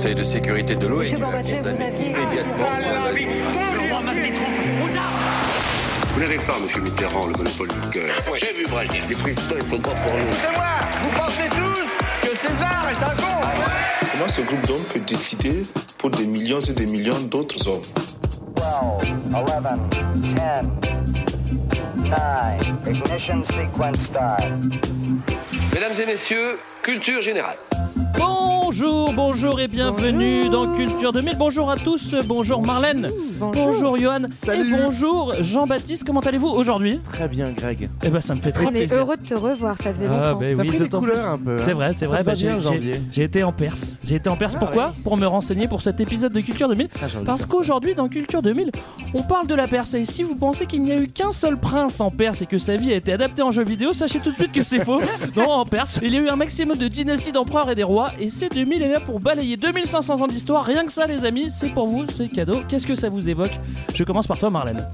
Conseil de sécurité de l'ONU a condamné immédiatement Vous n'avez pas, monsieur Mitterrand, le monopole du cœur. Moi, j'ai vu Brasier. Les présidents, ils sont pas pour nous. C'est moi Vous pensez tous que César est un con Comment ce groupe d'hommes peut décider pour des millions et des millions d'autres hommes 12, 11, 10, 9, ignition sequence start. Mesdames et messieurs, culture générale. Bonjour, bonjour et bienvenue dans Culture 2000. Bonjour à tous, bonjour Marlène, bonjour, Johan, Salut. et bonjour Jean-Baptiste. Comment allez-vous aujourd'hui? Très bien, Greg. Eh ben, ça me fait très On est heureux de te revoir, ça faisait Ah, longtemps. ben T'as oui, pris des couleurs un peu. C'est vrai, c'est vrai. bah, j'ai- été en Perse. J'ai été en Perse. Ah, Pourquoi. Pour me renseigner pour cet épisode de Culture 2000. Ah, Parce qu'aujourd'hui, dans Culture 2000, on parle de la Perse. Et si vous pensez qu'il n'y a eu qu'un seul prince en Perse et que sa vie a été adaptée en jeu vidéo, sachez tout de suite que c'est faux. Non, en Perse, il y a eu un maximum de dynasties d'empereurs et des rois. Et c 2000 est là pour balayer 2500 ans d'histoire. Rien que ça, les amis, c'est pour vous, c'est cadeau. Qu'est-ce que ça vous évoque? Je commence par toi, Marlène.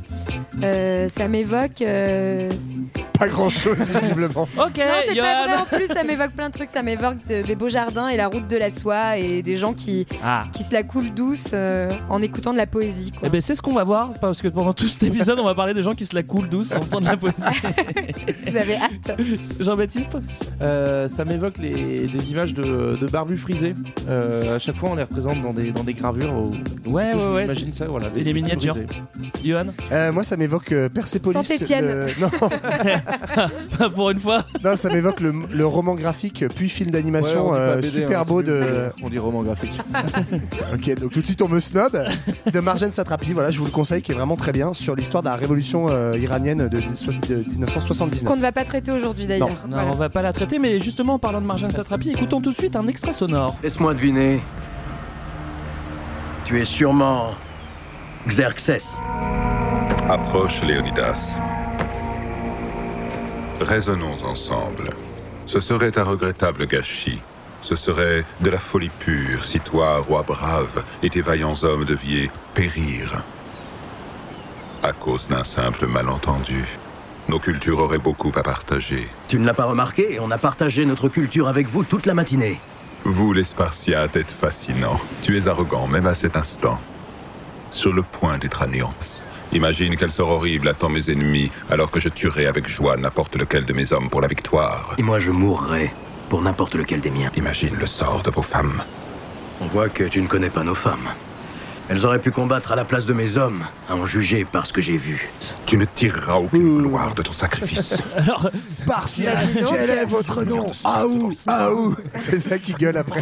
Euh, ça m'évoque. euh, Pas grand chose, visiblement. Ok, Non, c'est Johan. pas vrai en plus, ça m'évoque plein de trucs. Ça m'évoque de- des beaux jardins et la route de la soie et des gens qui, Ah. qui se la coulent douce euh, en écoutant de la poésie. Quoi. Eh ben c'est ce qu'on va voir parce que pendant tout cet épisode on va parler des gens qui se la coulent douce en faisant de la poésie. Vous avez hâte. Jean-Baptiste? Euh, ça m'évoque les, des images de, de barbus frisés. Euh, à chaque fois, on les représente dans des, dans des gravures. Au, Ouais ouais ouais. J'imagine ça, voilà. Et les des miniatures. Johan Euh, moi, ça m'évoque euh, Persépolis. Saint-Étienne. le- Non, Pour une fois. non, ça m'évoque le, le roman graphique puis film d'animation pas euh, BD, super hein, beau de. On dit roman graphique. Ok, donc tout de suite on me snob de Marjane Satrapi. Voilà, je vous le conseille, qui est vraiment très bien sur l'histoire de la révolution euh, iranienne de, de 1979. Qu'on ne va pas traiter aujourd'hui d'ailleurs. Non, Voilà. on va pas la traiter, mais justement en parlant de Marjane Satrapi, écoutons tout de suite un extrait sonore. Laisse-moi deviner. Tu es sûrement Xerxes. Approche Léonidas. Raisonnons ensemble. Ce serait un regrettable gâchis. Ce serait de la folie pure si toi, roi brave, et tes vaillants hommes deviez périr. À cause d'un simple malentendu. Nos cultures auraient beaucoup à partager. Tu ne l'as pas remarqué, on a partagé notre culture avec vous toute la matinée. Vous, les Spartiates, êtes fascinants. Tu es arrogant, même à cet instant. Sur le point d'être anéanti. Imagine quel sort horrible attend mes ennemis, alors que je tuerai avec joie n'importe lequel de mes hommes pour la victoire. Et moi je mourrai pour n'importe lequel des miens. Imagine le sort de vos femmes. On voit que tu ne connais pas nos femmes. Elles auraient pu combattre à la place de mes hommes, à en juger par ce que j'ai vu. Tu ne tireras aucune gloire de ton sacrifice. Alors, Spartiate, quel est votre nom? Aou, Aou C'est ça qui gueule après.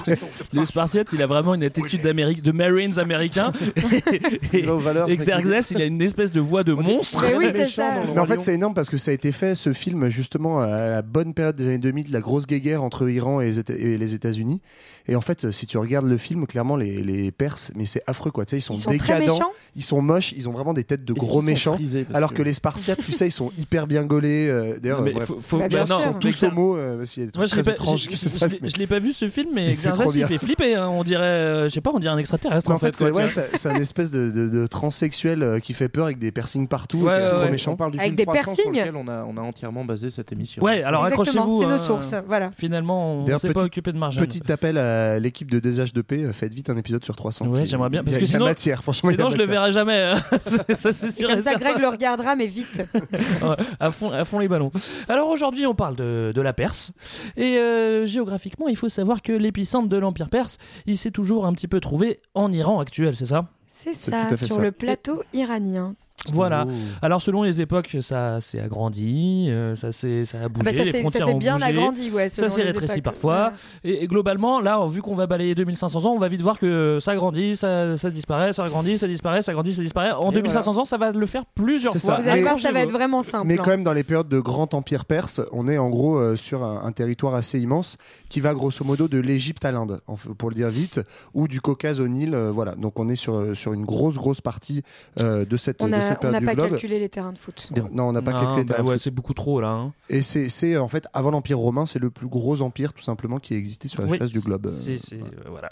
le Spartiate, il a vraiment une attitude d'Amérique, de Marines américains. et et Xerxes, il a une espèce de voix de monstre. Mais oui, c'est ça. Mais en fait, c'est énorme parce que ça a été fait, ce film, justement, à la bonne période des années 2000, la grosse guéguerre entre Iran et les Éta- et les États-Unis. Et en fait, si tu regardes le film, clairement, les, les Perses, mais c'est affreux, quoi. Sais, ils sont, Ils sont très décadents, ils sont moches, ils ont vraiment des têtes de gros méchants. Alors que... les Spartiates, tu sais, ils sont hyper bien gaulés. euh, D'ailleurs, euh, bref. faut- faut- Bah. Ils sont tous homo, euh, parce qu'il y a des Moi, trucs je l'ai très pas, étranges je- qui je- se passent. je- mais- je l'ai pas vu ce film, mais c'est Xerxes trop il bien. fait flipper. hein. On dirait, euh, je sais pas, on dirait un extraterrestre en en fait. fait, c'est un espèce de, de, de transsexuel qui fait peur avec des piercings partout, trop méchant. On parle du Avec film des 300 sur piercings. lequel on a, on a entièrement basé cette émission. Ouais, alors accrochez-vous. c'est nos sources. Voilà. Finalement, on s'est pas occupé de Marjane. Petit appel à l'équipe de 2H2P, euh, faites vite un épisode sur 300. Ouais, Qui- j'aimerais bien, parce que a sinon- matière, franchement. il y a Sinon, je le matière. verrai jamais. hein. ça, c'est sûr. Comme et ça. Greg le regardera, mais vite. À fond, à fond les ballons. Alors aujourd'hui, on parle de, de la Perse. Et euh, géographiquement, il faut savoir que l'épicentre de l'Empire perse, il s'est toujours un petit peu trouvé en Iran actuel, c'est ça? C'est ça, sur ça. le plateau iranien. Voilà. Oh. Alors selon les époques, ça s'est agrandi, euh, ça s'est ça a Ah bougé, bah ça les frontières ça ont bien bougé. agrandi, ouais. Ça s'est rétréci époques. parfois. Et, et globalement, là, vu qu'on va balayer 2500 ans, on va vite voir que ça grandit, ça, ça disparaît, ça grandit, ça disparaît, ça grandit, ça disparaît. En Et 2500 ans, ça va le faire plusieurs fois. ça. Vous allez Mais- voir, ça va être vraiment simple. Mais hein. quand même, dans les périodes de grand empire perse, on est en gros euh, sur un, un territoire assez immense qui va grosso modo de l'Égypte à l'Inde, pour le dire vite, ou du Caucase au Nil. euh, voilà. Donc on est sur, sur une grosse, grosse partie euh, de cette, A cette on n'a pas globe. calculé les terrains de foot. Non, on n'a pas Non, calculé les bah terrains de foot. c'est beaucoup trop là. hein. Et c'est, c'est, en fait, avant l'Empire romain, c'est le plus gros empire, tout simplement, qui existait sur la Oui, face du globe. C'est, c'est- euh, voilà.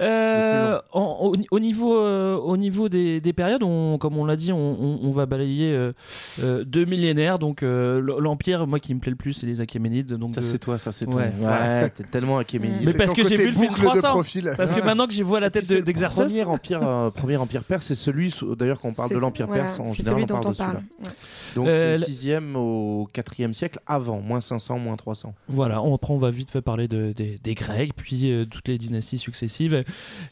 Euh, en- au, au niveau, euh, au niveau des, des périodes, on, comme on l'a dit, on, on- on va balayer euh, euh, deux millénaires. Donc euh, l'empire, moi qui me plaît le plus, c'est les Achéménides. Donc Ça, c'est toi, ça, c'est toi. Ouais. Ouais, t'es tellement achéméniste. Mais C'est parce que j'ai vu le film boucle de 300. profil. Parce que maintenant que j'ai vu à la tête d'Exercice. Premier empire, euh, premier empire perse, c'est celui, d'ailleurs, quand on parle de l'empire perse, en c'est général, celui on dont parle on parle. Ouais. Donc Euh, c'est 6 au 4e siècle avant, moins 500, moins 300. Voilà, on, après on va vite fait parler de, des- des Grecs, puis euh, toutes les dynasties successives,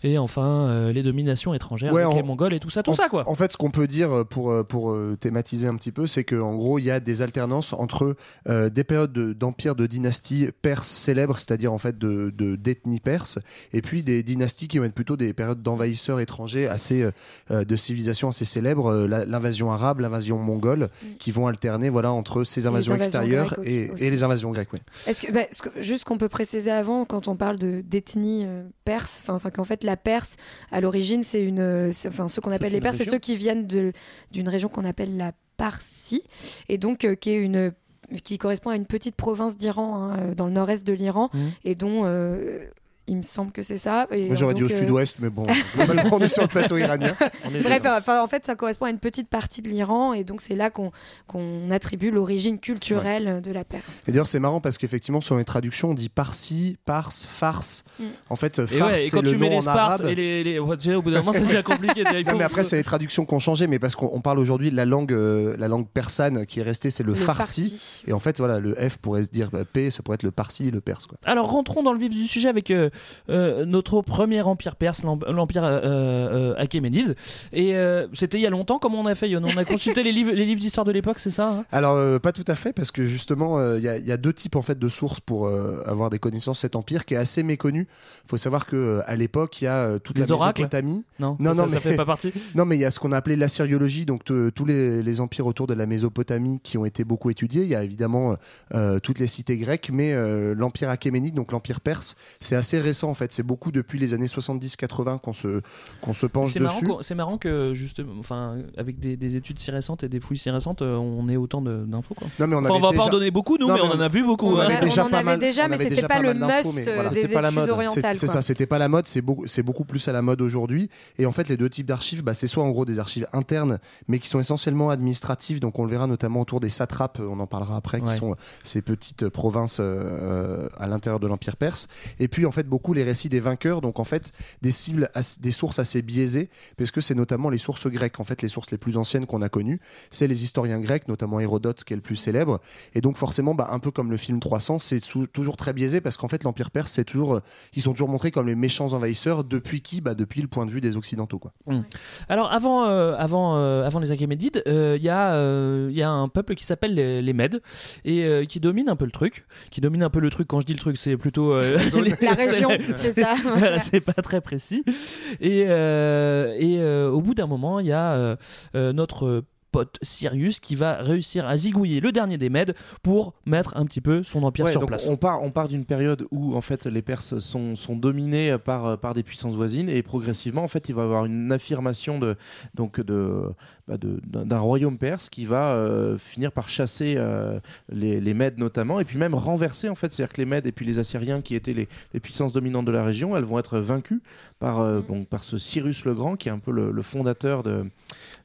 et enfin euh, les dominations étrangères, Ouais, avec en- les Mongols et tout ça, tout en, ça quoi. En fait, ce qu'on peut dire euh, pour, pour euh, thématiser un petit peu, c'est qu'en gros, il y a des alternances entre euh, des périodes de- d'empire, de, dynasties perses célèbres, c'est-à-dire en fait de de- d'ethnie perse, et puis des dynasties qui vont être plutôt des périodes d'envahisseurs étrangers, assez de civilisations assez célèbres, la- l'invasion arabe, l'invasion mongole, qui vont alterner voilà entre ces invasions invasions extérieures et, les invasions grecques. oui. Est-ce que, bah, que- juste qu'on peut préciser avant, quand on parle de d'ethnie euh, perse, enfin, c'est qu'en fait la Perse, à l'origine, c'est une, euh, enfin, ceux qu'on appelle les Perses, c'est ceux qui viennent de d'une région qu'on appelle la Parsie, et donc euh, qui est une qui correspond à une petite province d'Iran, hein, dans le nord-est de l'Iran, Mhm. et dont euh, il me semble que c'est ça. Et, Moi, j'aurais dit au euh, sud-ouest, mais bon, on est sur le plateau iranien. Bref, enfin, en fait, ça correspond à une petite partie de l'Iran, et donc c'est là qu'on qu'on attribue l'origine culturelle de la Perse. Et d'ailleurs, c'est marrant parce qu'effectivement, sur les traductions, on dit parsi, parse, farce. Mm. En fait, Et, farce, ouais, et c'est quand le tu mets nom les en arabe. et les, les- ouais, tu sais, au bout d'un moment c'est déjà compliqué. Non, mais après, c'est les traductions qui ont changé, mais parce qu'on on parle aujourd'hui de la langue, euh, la langue persane qui est restée, c'est le, farsi. Et en fait, voilà, le F pourrait se dire bah, P, ça pourrait être le parsi, le perse. Quoi. Alors rentrons dans le vif du sujet avec euh, euh, notre premier empire perse, l'em- l'empire euh, euh, achéménide. Et c'était il y a longtemps, comment on a fait On a consulté les livres, les livres d'histoire de l'époque, c'est ça hein? Alors, pas tout à fait, parce que justement, il y, a- il y a deux types en fait de sources pour avoir des connaissances de cet empire qui est assez méconnu. Il faut savoir que à l'époque, il y a toute Les la oracles Mésopotamie. Non, Non, non, ça mais- fait pas partie. Non, mais il y a ce qu'on a appelé l'assyriologie, donc tous les, les empires autour de la Mésopotamie qui ont été beaucoup étudiés. Il y a évidemment toutes les cités grecques, mais l'empire achéménide, donc l'empire perse, c'est assez récent en fait. C'est beaucoup depuis les années 70-80 qu'on se, qu'on se penche C'est dessus. c'est marrant que justement, enfin, avec des, des études si récentes et des fouilles si récentes, euh, on ait autant de- d'infos quoi. Non, mais on Enfin, on va déjà- pas en donner beaucoup, nous, Non, mais, mais on en a vu beaucoup. On, on hein. avait déjà on en avait mal- déjà, mais c'était déjà pas pas le must mais voilà. des C'était pas la études mode. C'est orientales. c'est ça, c'était pas la mode, c'est beaucoup, c'est beaucoup plus à la mode aujourd'hui. Et en fait, les deux types d'archives, bah, c'est soit en gros des archives internes, mais qui sont essentiellement administratives. Donc on le verra notamment autour des satrapes, on en parlera après, Ouais. qui sont ces petites provinces euh, à l'intérieur de l'empire perse. Et puis en fait, beaucoup les récits des vainqueurs. Donc en fait, des cibles, des sources assez biaisées, parce que c'est notamment les sources grecques. En fait, les sources les plus anciennes qu'on a connues, c'est les historiens grecs, notamment Hérodote, qui est le plus célèbre. Et donc forcément, bah, un peu comme le film 300, c'est toujours très biaisé parce qu'en fait, l'empire perse, c'est toujours, euh, ils sont toujours montrés comme les méchants envahisseurs. Depuis qui? Bah depuis le point de vue des occidentaux, quoi. Alors avant, euh, avant, euh, avant les Achéménides, euh, il y, a, euh, il y a un peuple qui s'appelle les, les Mèdes et euh, qui domine un peu le truc. Qui domine un peu le truc. Quand je dis le truc, c'est plutôt euh, La région, c'est ça. voilà, c'est pas très précis. Et, euh, et euh, au bout d'un moment, il y a euh, euh, notre pote Sirius qui va réussir à zigouiller le dernier des Mèdes pour mettre un petit peu son empire Ouais, sur donc place. On part, on part d'une période où en fait les Perses sont, sont dominés par, par des puissances voisines et progressivement en fait il va y avoir une affirmation de donc de- d'un d'un royaume perse qui va euh, finir par chasser euh, les, les Mèdes notamment et puis même renverser en fait c'est-à-dire que les Mèdes et puis les Assyriens qui étaient les, les puissances dominantes de la région elles vont être vaincues par euh, par ce Cyrus le Grand qui est un peu le, le fondateur de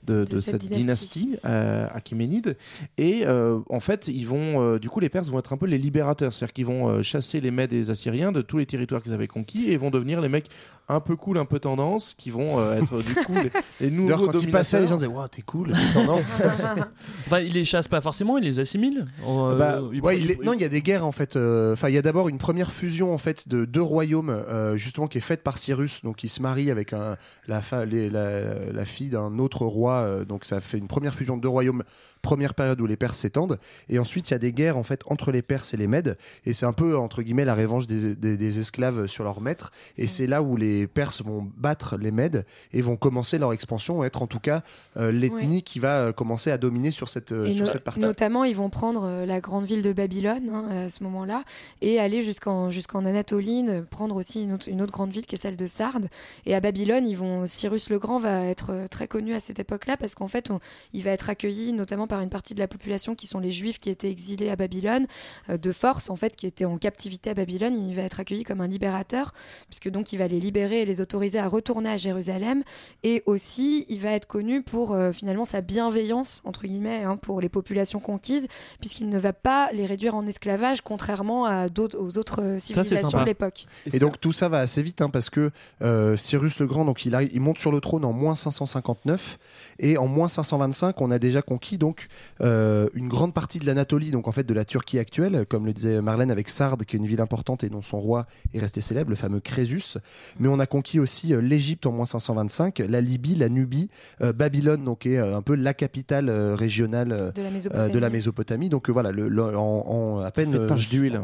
de, de cette, dynastie, euh, achéménide. Et en fait ils vont du coup les Perses vont être un peu les libérateurs c'est-à-dire qu'ils vont chasser les Mèdes et les Assyriens de tous les territoires qu'ils avaient conquis et vont devenir les mecs un peu cool un peu tendance qui vont euh, être du coup les, les nouveaux D'ailleurs, quand ils passaient, les gens disaient Waouh, t'es cool, t'es tendance. Enfin, il les chasse pas forcément, il les assimile. Euh, Bah, il- ouais, il- il est- non, il y a des guerres en fait. euh, Enfin, il y a d'abord une première fusion en fait de deux royaumes, euh, justement qui est faite par Cyrus. Donc, il se marie avec un, la, fa- les- la, la fille d'un autre roi. euh, donc, ça fait une première fusion de deux royaumes. Première période où les Perses s'étendent. Et ensuite, il y a des guerres en fait entre les Perses et les Mèdes. Et c'est un peu entre guillemets la revanche des, des- des esclaves sur leurs maîtres. Et c'est là où les Perses vont battre les Mèdes et vont commencer leur expansion, être en tout cas euh, l'ethnie qui va euh, commencer à dominer sur cette, euh, sur no- cette partie. notamment, ils vont prendre euh, la grande ville de Babylone hein, à ce moment-là et aller jusqu'en jusqu'en Anatolie, prendre aussi une autre, une autre grande ville qui est celle de Sardes. Et à Babylone, ils vont Cyrus le Grand va être très connu à cette époque-là parce qu'en fait, on- il va être accueilli notamment par une partie de la population qui sont les Juifs qui étaient exilés à Babylone euh, de force, en fait, qui étaient en captivité à Babylone. Il va être accueilli comme un libérateur puisque donc il va les libérer et les autoriser à retourner à Jérusalem. Et aussi, il va être connu pour euh, finalement sa bienveillance, entre guillemets, hein, pour les populations conquises, puisqu'il ne va pas les réduire en esclavage, contrairement à d'autres, aux autres euh, civilisations sympa. de l'époque. Et donc tout ça va assez vite hein, parce que euh, Cyrus le Grand donc il, arrive- il monte sur le trône en moins 559 et en moins 525 on a déjà conquis donc euh, une grande partie de l'Anatolie donc en fait de la Turquie actuelle comme le disait Marlène avec Sardes qui est une ville importante et dont son roi est resté célèbre le fameux Crésus mais on a conquis aussi euh, l'Égypte en moins 525 la Libye la Nubie euh, Babylone donc est euh, un peu la capitale euh, régionale euh, De la euh, Mésopotamie. de la Mésopotamie donc euh, voilà le- le- en, en à peine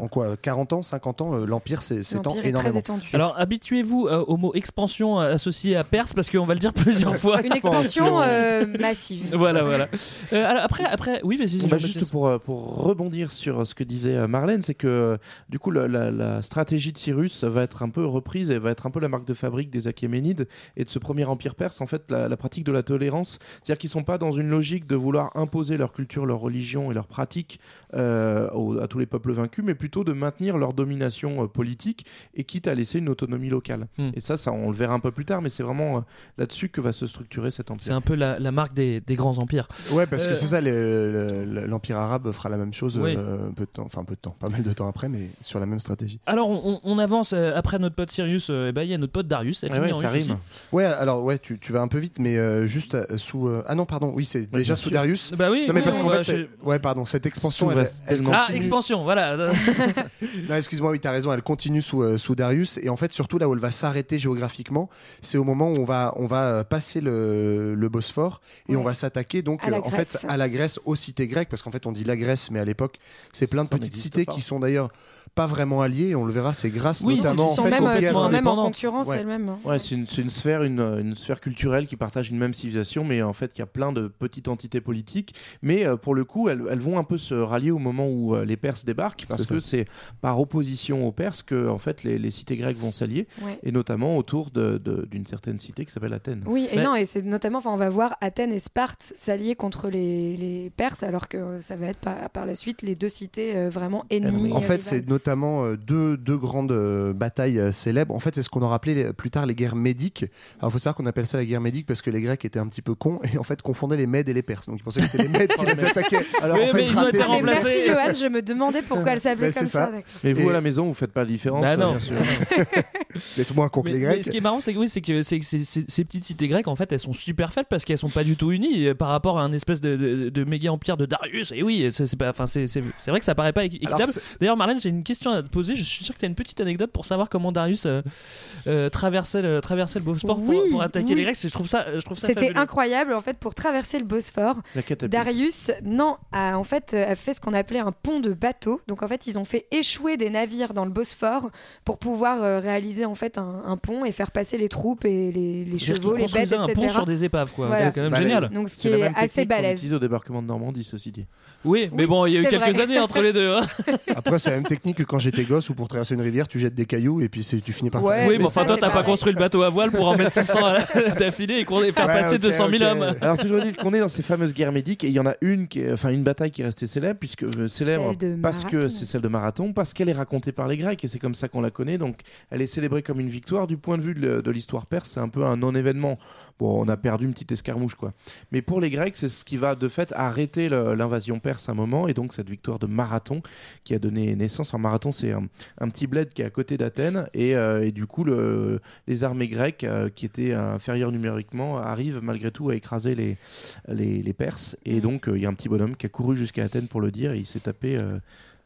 en quoi 40 ans 50 ans euh, l'empire s'est- s'étend énormément très étendu. Alors habituez-vous euh, au mot expansion associé à Perse parce qu'on va le dire plusieurs fois. Une expansion euh, massive. Voilà, voilà. Euh, alors après, après, oui, vas-y. Bah, juste pour, pour rebondir sur ce que disait Marlène, c'est que du coup la, la- la stratégie de Cyrus va être un peu reprise et va être un peu la marque de fabrique des Achéménides et de ce premier empire perse. En fait, la, la pratique de la tolérance, c'est-à-dire qu'ils sont pas dans une logique de vouloir imposer leur culture, leur religion et leurs pratiques euh, à tous les peuples vaincus, mais plutôt de maintenir leur domination euh, politique et quitte à laisser une autonomie locale. Hmm. Et ça, ça, on le verra un peu plus tard, mais c'est vraiment euh, là-dessus que va se structurer cet empire. C'est un peu la, la marque des, des grands empires. Ouais, parce que c'est ça, le- le- l'Empire arabe fera la même chose Oui. euh, un peu de temps, enfin un peu de temps, pas mal de temps après, mais sur la même stratégie. Alors on, on avance euh, après notre pote Sirius, eh ben, il y a notre pote Darius. elle Ah ouais, en ça rime. aussi. Ouais, alors ouais, tu, tu vas un peu vite, mais euh, juste euh, sous. euh, ah non, pardon, oui, c'est déjà bien sous. Darius. Bah oui, non, mais oui, parce qu'en va fait, chez- ouais, pardon, cette expansion, elle, elle Ah, expansion, voilà. Non, excuse-moi, oui, t'as raison, elle continue sous, euh, sous Darius. Et en fait, surtout là où elle va s'arrêter géographiquement, c'est au moment où on va, on va passer le, le Bosphore et Ouais. on va s'attaquer donc euh, en fait à la Grèce, aux cités grecques, parce qu'en fait on dit la Grèce, mais à l'époque c'est plein de Ça petites cités pas. qui sont d'ailleurs pas vraiment alliées. Et on le verra, c'est grâce Oui, notamment en fait même, au pays ils sont même en indépendantes. Ouais. hein. Ouais, c'est une, c'est une sphère, une, une sphère culturelle qui partage une même civilisation, mais en fait, il y a plein de petites entités politiques. Mais euh, pour le coup, elles, elles vont un peu se rallier au moment où euh, les Perses débarquent, parce que c'est par opposition aux Perses que en fait les, les cités grecques vont s'allier, Ouais. et notamment autour de- de- d'une certaine cité qui s'appelle Athènes. Oui, et Mais- non, et c'est notamment, enfin, on va voir Athènes et Sparte s'allier contre les, les Perses, alors que euh, ça va être par, par la suite les deux cités euh, vraiment ennemies. En fait, c'est notamment euh, deux, deux grandes euh, batailles euh, célèbres. En fait, c'est ce qu'on aura appelé plus tard les guerres médiques. Alors, il faut savoir qu'on appelle ça la guerre médique parce que les Grecs étaient un petit peu cons et en fait confondaient les Mèdes et les Perses. Donc, ils pensaient que c'était les Mèdes qui les attaquaient. Alors, Oui, en fait, mais ils ont été remplacés. Merci Johan, je me demandais pourquoi elle s'appelait Mais c'est comme ça. Mais vous Et- à la maison, vous faites pas la différence, Bah euh, non. bien sûr. Vous êtes moins que Mais, les mais Grecs. ce qui est marrant, c'est que, oui, c'est que, c'est ces, petites cités grecques, en fait, elles sont super faites parce qu'elles sont pas du tout unies euh, par rapport à un espèce de, de- de méga empire de Darius. Et oui, c'est c'est pas, enfin, c'est c'est- c'est vrai que ça paraît pas Alors, équitable. D'ailleurs, Marlène, j'ai une question à te poser. Je suis sûr que tu as une petite anecdote pour savoir comment Darius euh, euh, traversait, le, traversait le Bosphore pour- Oui, pour, attaquer oui. les Grecs. Je trouve ça, je trouve ça C'était fabuleux. incroyable en fait pour traverser le Bosphore. Darius, non, a en fait a fait ce qu'on appelait un pont de bateau. Donc en fait, ils ont fait échouer des navires dans le Bosphore pour pouvoir euh, réaliser en fait un, un pont et faire passer les troupes et les, les chevaux, les bêtes, un pont etc. sur des épaves, quoi. Voilà. C'est quand même Balèze. génial. Donc ce qui C'est la est même assez balèze. au débarquement de Normandie, ceci dit. Oui, mais Oui, bon, il y a eu quelques vrai. années entre les deux. hein. Après, c'est la même technique que quand j'étais gosse où pour traverser une rivière, tu jettes des cailloux et puis tu finis par Ouais, oui, mais enfin, toi, t'as pas construit le bateau à voile pour en mettre 600 à la- d'affilée et faire Ouais, passer ok, 200 000 ok. hommes. Alors toujours dit qu'on est dans ces fameuses guerres médiques et il y en a une qui est, enfin une bataille qui est restée célèbre puisque euh, célèbre parce que c'est celle de Marathon parce qu'elle est racontée par les Grecs et c'est comme ça qu'on la connaît donc elle est comme une victoire du point de vue de, l'histoire perse c'est un peu un non événement bon on a perdu une petite escarmouche quoi mais pour les Grecs c'est ce qui va de fait arrêter l'invasion perse à un moment et donc cette victoire de Marathon qui a donné naissance en Marathon c'est un, un petit bled qui est à côté d'Athènes et, euh, et du coup le- les armées grecques euh, qui étaient inférieures numériquement arrivent malgré tout à écraser les, les, les Perses. Et Mm. donc, euh, il y a un petit bonhomme qui a couru jusqu'à Athènes pour le dire. Et il s'est tapé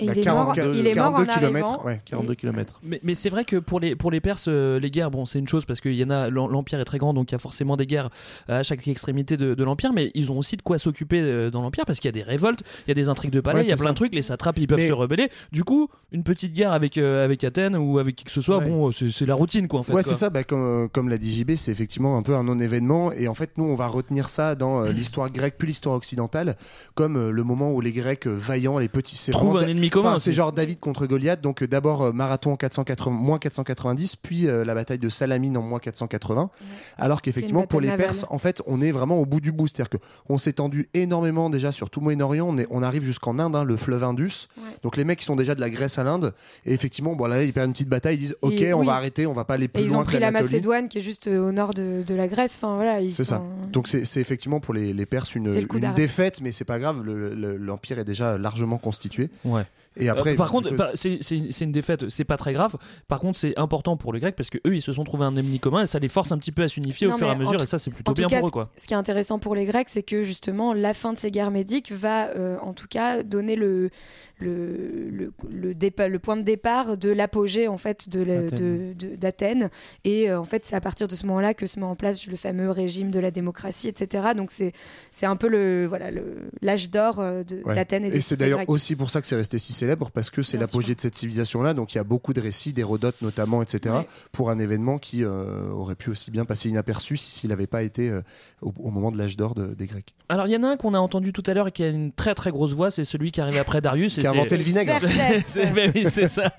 Et Bah, il est mort, 42 il est mort en 42 kilomètres, arrivant. ouais. 42 km. Mais, mais c'est vrai que pour les, pour les Perses, euh, les guerres, bon, c'est une chose parce que y en a, l'em- l'Empire est très grand, donc il y a forcément des guerres à chaque extrémité de, de l'Empire, mais ils ont aussi de quoi s'occuper euh, dans l'Empire parce qu'il y a des révoltes, il y a des intrigues de palais, Ouais, il y a plein ça. de trucs, les satrapes ils peuvent Mais- se rebeller. Du coup, une petite guerre avec, euh, avec Athènes ou avec qui que ce soit, Ouais. bon, c'est la routine quoi en fait. Ouais, c'est ça. Bah, comme, comme l'a dit JB, c'est effectivement un peu un non-événement. Et en fait, nous, on va retenir ça dans euh, l'histoire grecque, puis l'histoire occidentale, comme euh, le moment où les Grecs vaillants, les petits, Trouvent un da- ennemi commun Enfin, aussi. c'est genre David contre Goliath. Donc euh, d'abord euh, marathon en 480, moins 490, puis euh, la bataille de Salamine en moins 480. Alors qu'effectivement, pour les navale. Perses, en fait, on est vraiment au bout du bout. C'est-à-dire qu'on s'est tendu énormément déjà sur tout Moyen-Orient. On, est- on arrive jusqu'en Inde, hein, le fleuve Indus. Ouais. Donc les mecs qui sont déjà de la Grèce à l'Inde. Et effectivement, bon là, ils perdent une petite bataille. Ils disent Ok, Et on oui. va arrêter, on va pas aller plus Et ils loin ont que pris la. Macédoine qui est juste au nord de, de la Grèce. Enfin voilà, ils C'est ça. Donc c'est c'est effectivement pour les, les Perses une, défaite, mais c'est pas grave. le- le- L'empire est déjà largement constitué. Ouais. Et après, Euh, par contre, coup, c'est une défaite, c'est pas très grave. Par contre, c'est important pour les Grecs parce que eux, ils se sont trouvés un ennemi commun et ça les force un petit peu à s'unifier au fur et à mesure. Et ça, c'est plutôt bien cas, pour eux, ce- quoi. Ce qui est intéressant pour les Grecs, c'est que justement, la fin de ces guerres médiques va, euh, en tout cas, donner le, le, le, le, dépa- le point de départ de l'apogée en fait de d'Athènes. Et euh, en fait, c'est à partir de ce moment-là que se met en place le fameux régime de la démocratie, etc. Donc c'est c'est un peu le voilà le l'âge d'or de Ouais. d'Athènes et, des Et c'est d'ailleurs aussi pour ça que c'est resté si célèbre, parce que c'est l'apogée de cette civilisation-là. Donc il y a beaucoup de récits, d'Hérodote notamment, etc., Ouais. pour un événement qui euh, aurait pu aussi bien passer inaperçu s'il n'avait pas été euh, au, au moment de l'âge d'or de- des Grecs. Alors, il y en a un qu'on a entendu tout à l'heure et qui a une très très grosse voix, c'est celui qui arrive après Darius. et Qui a inventé le vinaigre. C'est ben oui, c'est ça.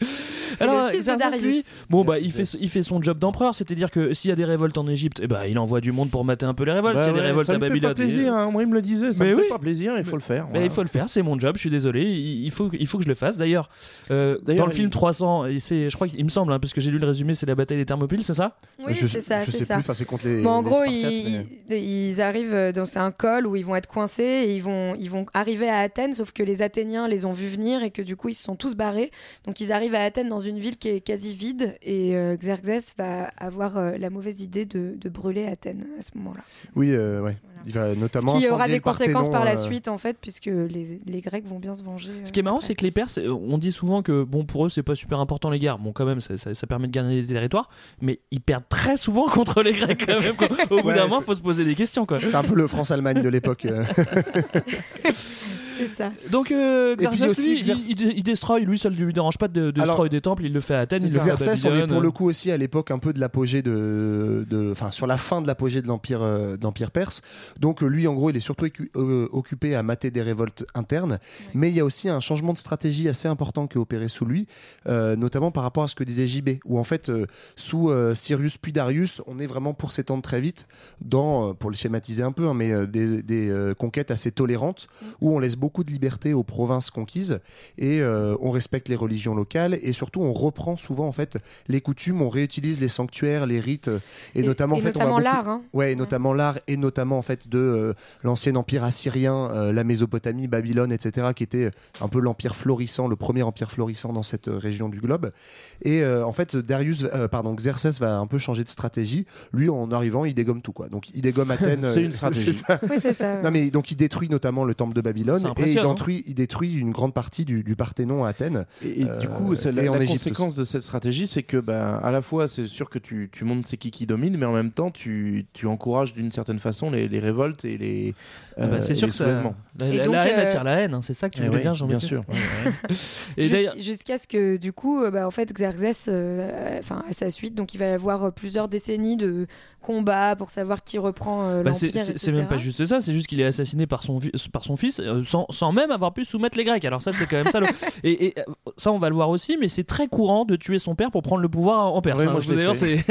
C'est le fils de Darius. lui, bon bah il fait il fait son job d'empereur, c'est-à-dire que s'il y a des révoltes en Égypte, eh ben il envoie du monde pour mater un peu les révoltes. Bah S'il y a des ouais, révoltes ça à me fait pas plaisir, hein. moi il me le disait, ça Mais me oui. fait pas plaisir, il faut le faire. Il faut le faire, c'est mon job, je suis désolé, il faut, il faut que je le fasse. D'ailleurs, euh, dans le film il- 300, et c'est, je crois qu'il me semble, hein, parce que j'ai lu le résumé, c'est la bataille des Thermopyles, c'est ça? Oui, je c'est ça, je c'est sais ça. plus, c'est contre les. Bon, en les gros, Spartiates, ils, mais- ils- ils arrivent euh, dans c'est un col où ils vont être coincés et ils vont, ils vont arriver à Athènes, sauf que les Athéniens les ont vus venir et que du coup ils se sont tous barrés. Donc ils arrivent à Athènes dans une ville qui est quasi vide et euh, Xerxes va avoir euh, la mauvaise idée de, de brûler Athènes à ce moment-là. Oui, euh, ouais. Il va notamment. Ce qui aura des conséquences Parthénon, par la euh, suite en fait, puisque les, les Grecs vont bien se venger. Ce qui est marrant, c'est que les Perses, euh, on dit souvent que bon pour eux c'est pas super important les guerres. Bon quand même, ça, ça- ça permet de gagner des territoires, mais ils perdent très souvent contre les Grecs quand même. quoi. Au bout Ouais, d'un moment, faut se poser des questions quoi. C'est un peu le France-Allemagne de l'époque. C'est ça. Donc euh, Et puis aussi, lui, Xerxes- il, il, il destroy, lui ça lui dérange pas de, de Alors, destroy des temples, il le fait à Athènes, il le fait à Xerxes, on est Babylone. pour le coup aussi à l'époque un peu de l'apogée de, de, enfin sur la fin de l'apogée de l'empire, euh, de l'empire perse. Donc euh, lui, en gros, il est surtout écu- euh, occupé à mater des révoltes internes, mais il y a aussi un changement de stratégie assez important qui est opéré sous lui, euh, notamment par rapport à ce que disait JB, où en fait euh, sous euh, Cyrus puis Darius, on est vraiment pour s'étendre très vite dans, euh, pour le schématiser un peu, hein, mais euh, des, des, euh, conquêtes assez tolérantes où on laisse beaucoup de liberté aux provinces conquises et euh, on respecte les religions locales et surtout on reprend souvent en fait les coutumes, on réutilise les sanctuaires, les rites et, Et- notamment et en fait on va notamment beaucoup- l'art, hein. Ouais, et notamment l'art et notamment en fait de euh, l'ancien empire assyrien, euh, la Mésopotamie, Babylone, etc. qui était un peu l'empire florissant, le premier empire florissant dans cette région du globe. Et euh, en fait Darius, euh, pardon, Xerxes va un peu changer de stratégie. Lui en arrivant, il dégomme tout quoi. Donc il dégomme Athènes. C'est une stratégie. ça. Oui, c'est ça. Non mais donc il détruit notamment le temple de Babylone et il détruit, il détruit une grande partie du, du Parthénon à Athènes. Et, et du Euh, coup, c'est la, et en la conséquence de cette stratégie, c'est que ben, à la fois, c'est sûr que tu, tu montres c'est qui qui domine, mais en même temps, tu, tu encourages d'une certaine façon les, les révoltes et les, Ah bah, euh, c'est et sûr les que ça, soulèvements. la, donc, la haine euh, attire la haine, hein, c'est ça que tu Eh voulais oui, dire, Jean bien sûr. Jusqu'à ce que du coup, euh, bah, en fait, Xerxes, euh, enfin à sa suite, donc il va y avoir euh, plusieurs décennies de combats pour savoir qui reprend euh, Bah, c'est- même pas juste ça, c'est juste qu'il est assassiné par son, par son fils euh, sans, sans même avoir pu soumettre les Grecs. Alors ça, c'est quand même ça. le- et, et, euh, ça, on va le voir aussi, mais c'est très courant de tuer son père pour prendre le pouvoir en Perse. Ouais, hein. moi, je l'ai D'ailleurs, c'est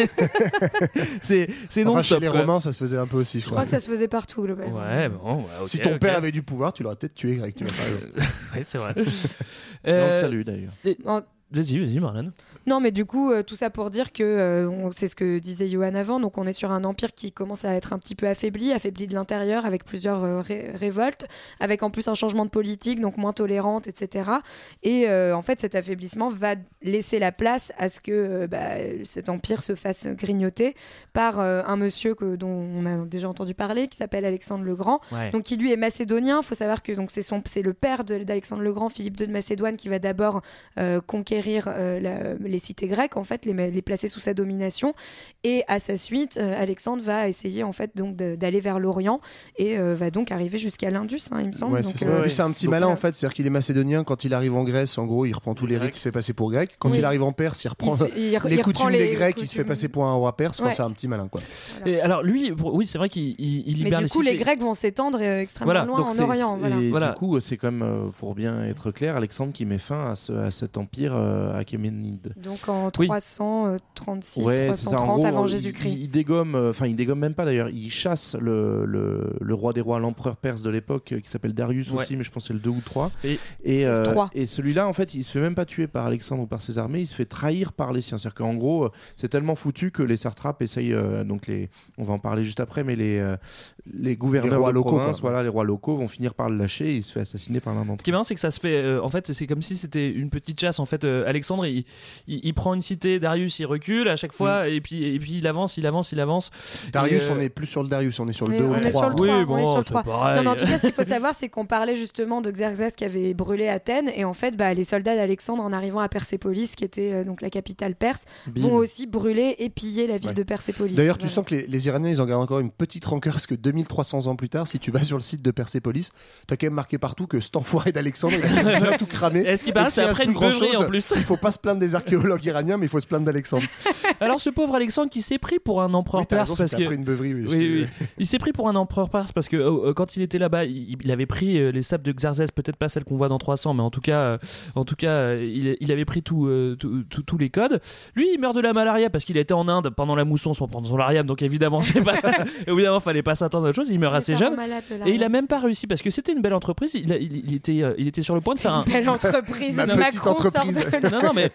c'est c'est non Enfin, chez stop. les Romains, ça se faisait un peu aussi. Je Je crois que ça se faisait partout globalement. Ouais, bon, ouais, si ton père avait du pouvoir, tu l'aurais peut-être tué, Greg. Tu. Ouais, c'est vrai. On Euh, le salue d'ailleurs. Vas-y, vas-y, Marlène. Non, mais du coup, euh, tout ça pour dire que euh, c'est ce que disait Johan avant. Donc, on est sur un empire qui commence à être un petit peu affaibli, affaibli de l'intérieur, avec plusieurs euh, ré- révoltes, avec en plus un changement de politique, donc moins tolérante, etc. Et en fait, cet affaiblissement va laisser la place à ce que bah, cet empire se fasse grignoter par un monsieur que, dont on a déjà entendu parler, qui s'appelle Alexandre le Grand. Ouais. Donc, qui lui est macédonien. Il faut savoir que donc c'est le père d'Alexandre le Grand, Philippe II de Macédoine, qui va d'abord euh, conquérir euh, la- les cités grecques, en fait, les, placer sous sa domination. Et à sa suite, euh, Alexandre va essayer en fait donc d'aller vers l'Orient et euh, va donc arriver jusqu'à l'Indus, hein, il me semble. Ouais, c'est ça. euh, Lui, c'est un petit donc, malin en fait, c'est-à-dire qu'il est macédonien. Quand il arrive en Grèce, en gros, il reprend tous les rites, il se fait passer pour grec. Quand Oui. il arrive en Perse, il reprend Il il les il reprend coutumes les des Grecs, il se fait passer pour un roi perse. Enfin, Ouais. c'est un petit malin quoi. Et alors, lui, pour- oui, c'est vrai qu'il il, il Mais libère du les coup, les. Grecs vont s'étendre euh, extrêmement Voilà, loin Donc en Orient. Voilà. Et Voilà. du coup, c'est euh, pour bien être clair, Alexandre qui met fin à, ce- à cet empire euh, achéménide. Donc en Oui. 336, Ouais, c'est ça. En 330 gros, avant il- Jésus-Christ. Il, il dégomme, euh, enfin, il dégomme même pas d'ailleurs. Il chasse le, le, le roi des rois, l'empereur perse de l'époque, euh, qui s'appelle Darius Ouais. aussi, mais je pense que c'est le 2 ou 3. Et- Et, euh, Trois. et celui-là, en fait, il se fait même pas tuer par Alexandre ou par ses armées, il se fait trahir par les siens. C'est-à-dire qu'en gros, euh, c'est tellement foutu que les satrapes essayent, euh, donc les, on va en parler juste après, mais les, euh, les gouverneurs Les rois de locaux, province, voilà, les rois locaux vont finir par le lâcher et il se fait assassiner par l'un d'entre Ce qui est marrant, c'est que ça se fait. euh, en fait, c'est comme si c'était une petite chasse. En fait, euh, Alexandre, il, il, il prend une cité, Darius, il recule à chaque fois, et, puis, et puis il avance, il avance, il avance. Darius, euh, on est plus sur le Darius, on est sur le est, 2 ou on le est 3. sur le 3. Oui, on est sur le c'est 3. pareil. Non, mais en tout cas, ce qu'il faut savoir, c'est qu'on parlait justement de Xerxès qui avait brûlé Athènes. Et en fait, bah, les soldats d'Alexandre, en arrivant à Persépolis, qui était euh, donc la capitale perse, Bim. vont aussi brûler et piller la ville Ouais. de Persépolis. D'ailleurs, tu sens que les, les Iraniens, ils en gardent encore une petite rancœur parce que 2300 ans plus tard, si tu vas sur le site de Persépolis, t'as quand même marqué partout que cet enfoiré d'Alexandre, il a tout cramé. Est-ce qu'il Et paraît que c'est après une plus beuverie en plus Il faut pas se plaindre des archéologues iraniens, mais il faut se plaindre d'Alexandre. Alors, ce pauvre Alexandre qui s'est pris pour un empereur Oui, perse raison, parce que. après une beuverie. Oui, Oui, oui. Il s'est pris pour un empereur perse parce que euh, quand il était là-bas, il, il avait pris euh, les sables de Xerxès, peut-être pas celles qu'on voit dans 300, mais en tout cas, euh, en tout cas, euh, il, il avait pris euh, tous les codes. Lui, il meurt de la malaria parce qu'il était en Inde pendant la mousson sans prendre son lariam, donc évidemment, c'est pas, évidemment, fallait pas s'attendre à autre chose. Il meurt Mais assez jeune. Et il a même pas réussi parce que c'était une belle entreprise. Il, a- il- il était, il était sur le point de faire un. Une belle entreprise. Ma Macron petite entreprise. non, non, mais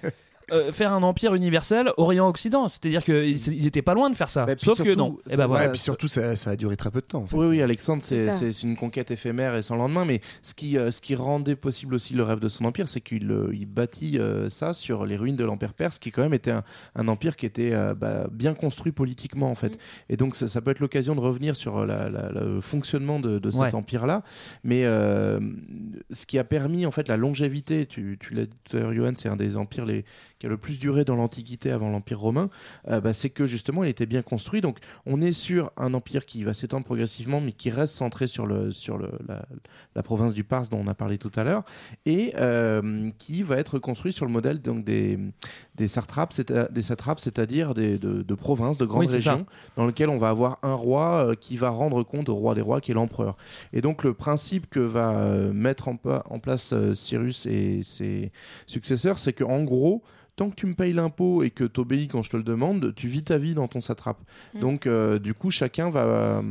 euh, faire un empire universel Orient-Occident. C'est-à-dire qu'il il était pas loin de faire ça. Bah, Sauf que non. Et ça- ben Ouais, voilà. et puis surtout, ça, ça a duré très peu de temps. En fait. Oui, oui, Alexandre, c'est une conquête éphémère et sans lendemain, mais ce qui, euh, ce qui rendait possible aussi le rêve de son empire, c'est qu'il euh, il bâtit euh, ça sur les ruines de l'empire perse, qui quand même était un, un empire qui était euh, bah, bien construit politiquement, en fait. Et donc, ça, ça peut être l'occasion de revenir sur la- la- le fonctionnement de, de cet Ouais. empire-là. Mais euh, ce qui a permis, en fait, la longévité, tu, tu l'as dit tout à l'heure, Johan, c'est un des empires les, qui a le plus duré dans l'Antiquité avant l'Empire romain, euh, bah, c'est que justement, il était bien construit. Donc, on est sur un empire qui va s'étendre progressivement, mais qui reste centré sur, le, sur le, la, la province du Pars dont on a parlé tout à l'heure, et euh, qui va être construit sur le modèle donc, des, des satrapes, c'est-à-dire des, de, de provinces, de grandes Oui, régions, dans lesquelles on va avoir un roi euh, qui va rendre compte au roi des rois, qui est l'empereur. Et donc, le principe que va mettre en, place Cyrus et ses successeurs, c'est qu'en gros, tant que tu me payes l'impôt et que tu obéis quand je te le demande, tu vis ta vie dans ton satrape. Mm. Donc, euh, du coup, chacun va, euh,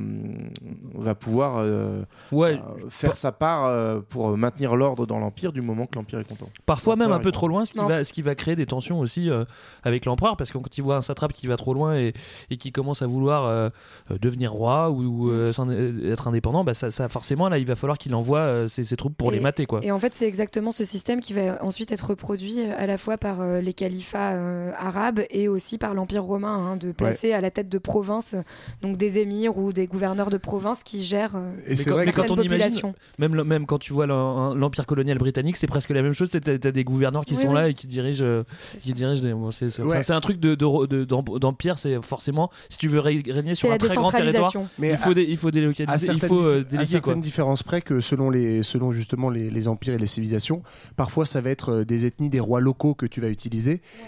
va pouvoir euh, Ouais. euh, faire sa part euh, pour maintenir l'ordre dans l'Empire du moment que l'Empire est content. Parfois même un peu trop loin, ce qui, va, ce qui va créer des tensions aussi euh, avec l'empereur, parce que quand il voit un satrape qui va trop loin et, et qui commence à vouloir devenir roi ou, euh, euh, être indépendant, bah ça, ça, forcément là il va falloir qu'il envoie euh, ses, ses troupes pour Et- les mater quoi. Et en fait, c'est exactement ce système qui va ensuite être reproduit à la fois par euh, les califats euh, arabes et aussi par l'Empire romain, hein, de placer à la tête de province euh, donc des émirs ou des gouverneurs de province qui gèrent euh, Et c'est quand- vrai mais que quand on imagine- populations. Même, même quand tu vois l'empire colonial britannique, c'est presque la même chose. T'as t'as des gouverneurs qui Oui, sont oui. là et qui dirigent, euh, qui dirigent. des- bon, c'est Ouais. un truc de de- de- d'em- d'empire. C'est forcément si tu veux ré- régner sur un très grand territoire, mais il faut, dé- il faut délocaliser, il faut euh, dif- à déléguer certaines quoi. différences près que selon, les, selon justement les, les empires et les civilisations, parfois ça va être euh, des ethnies, des rois locaux que tu vas utiliser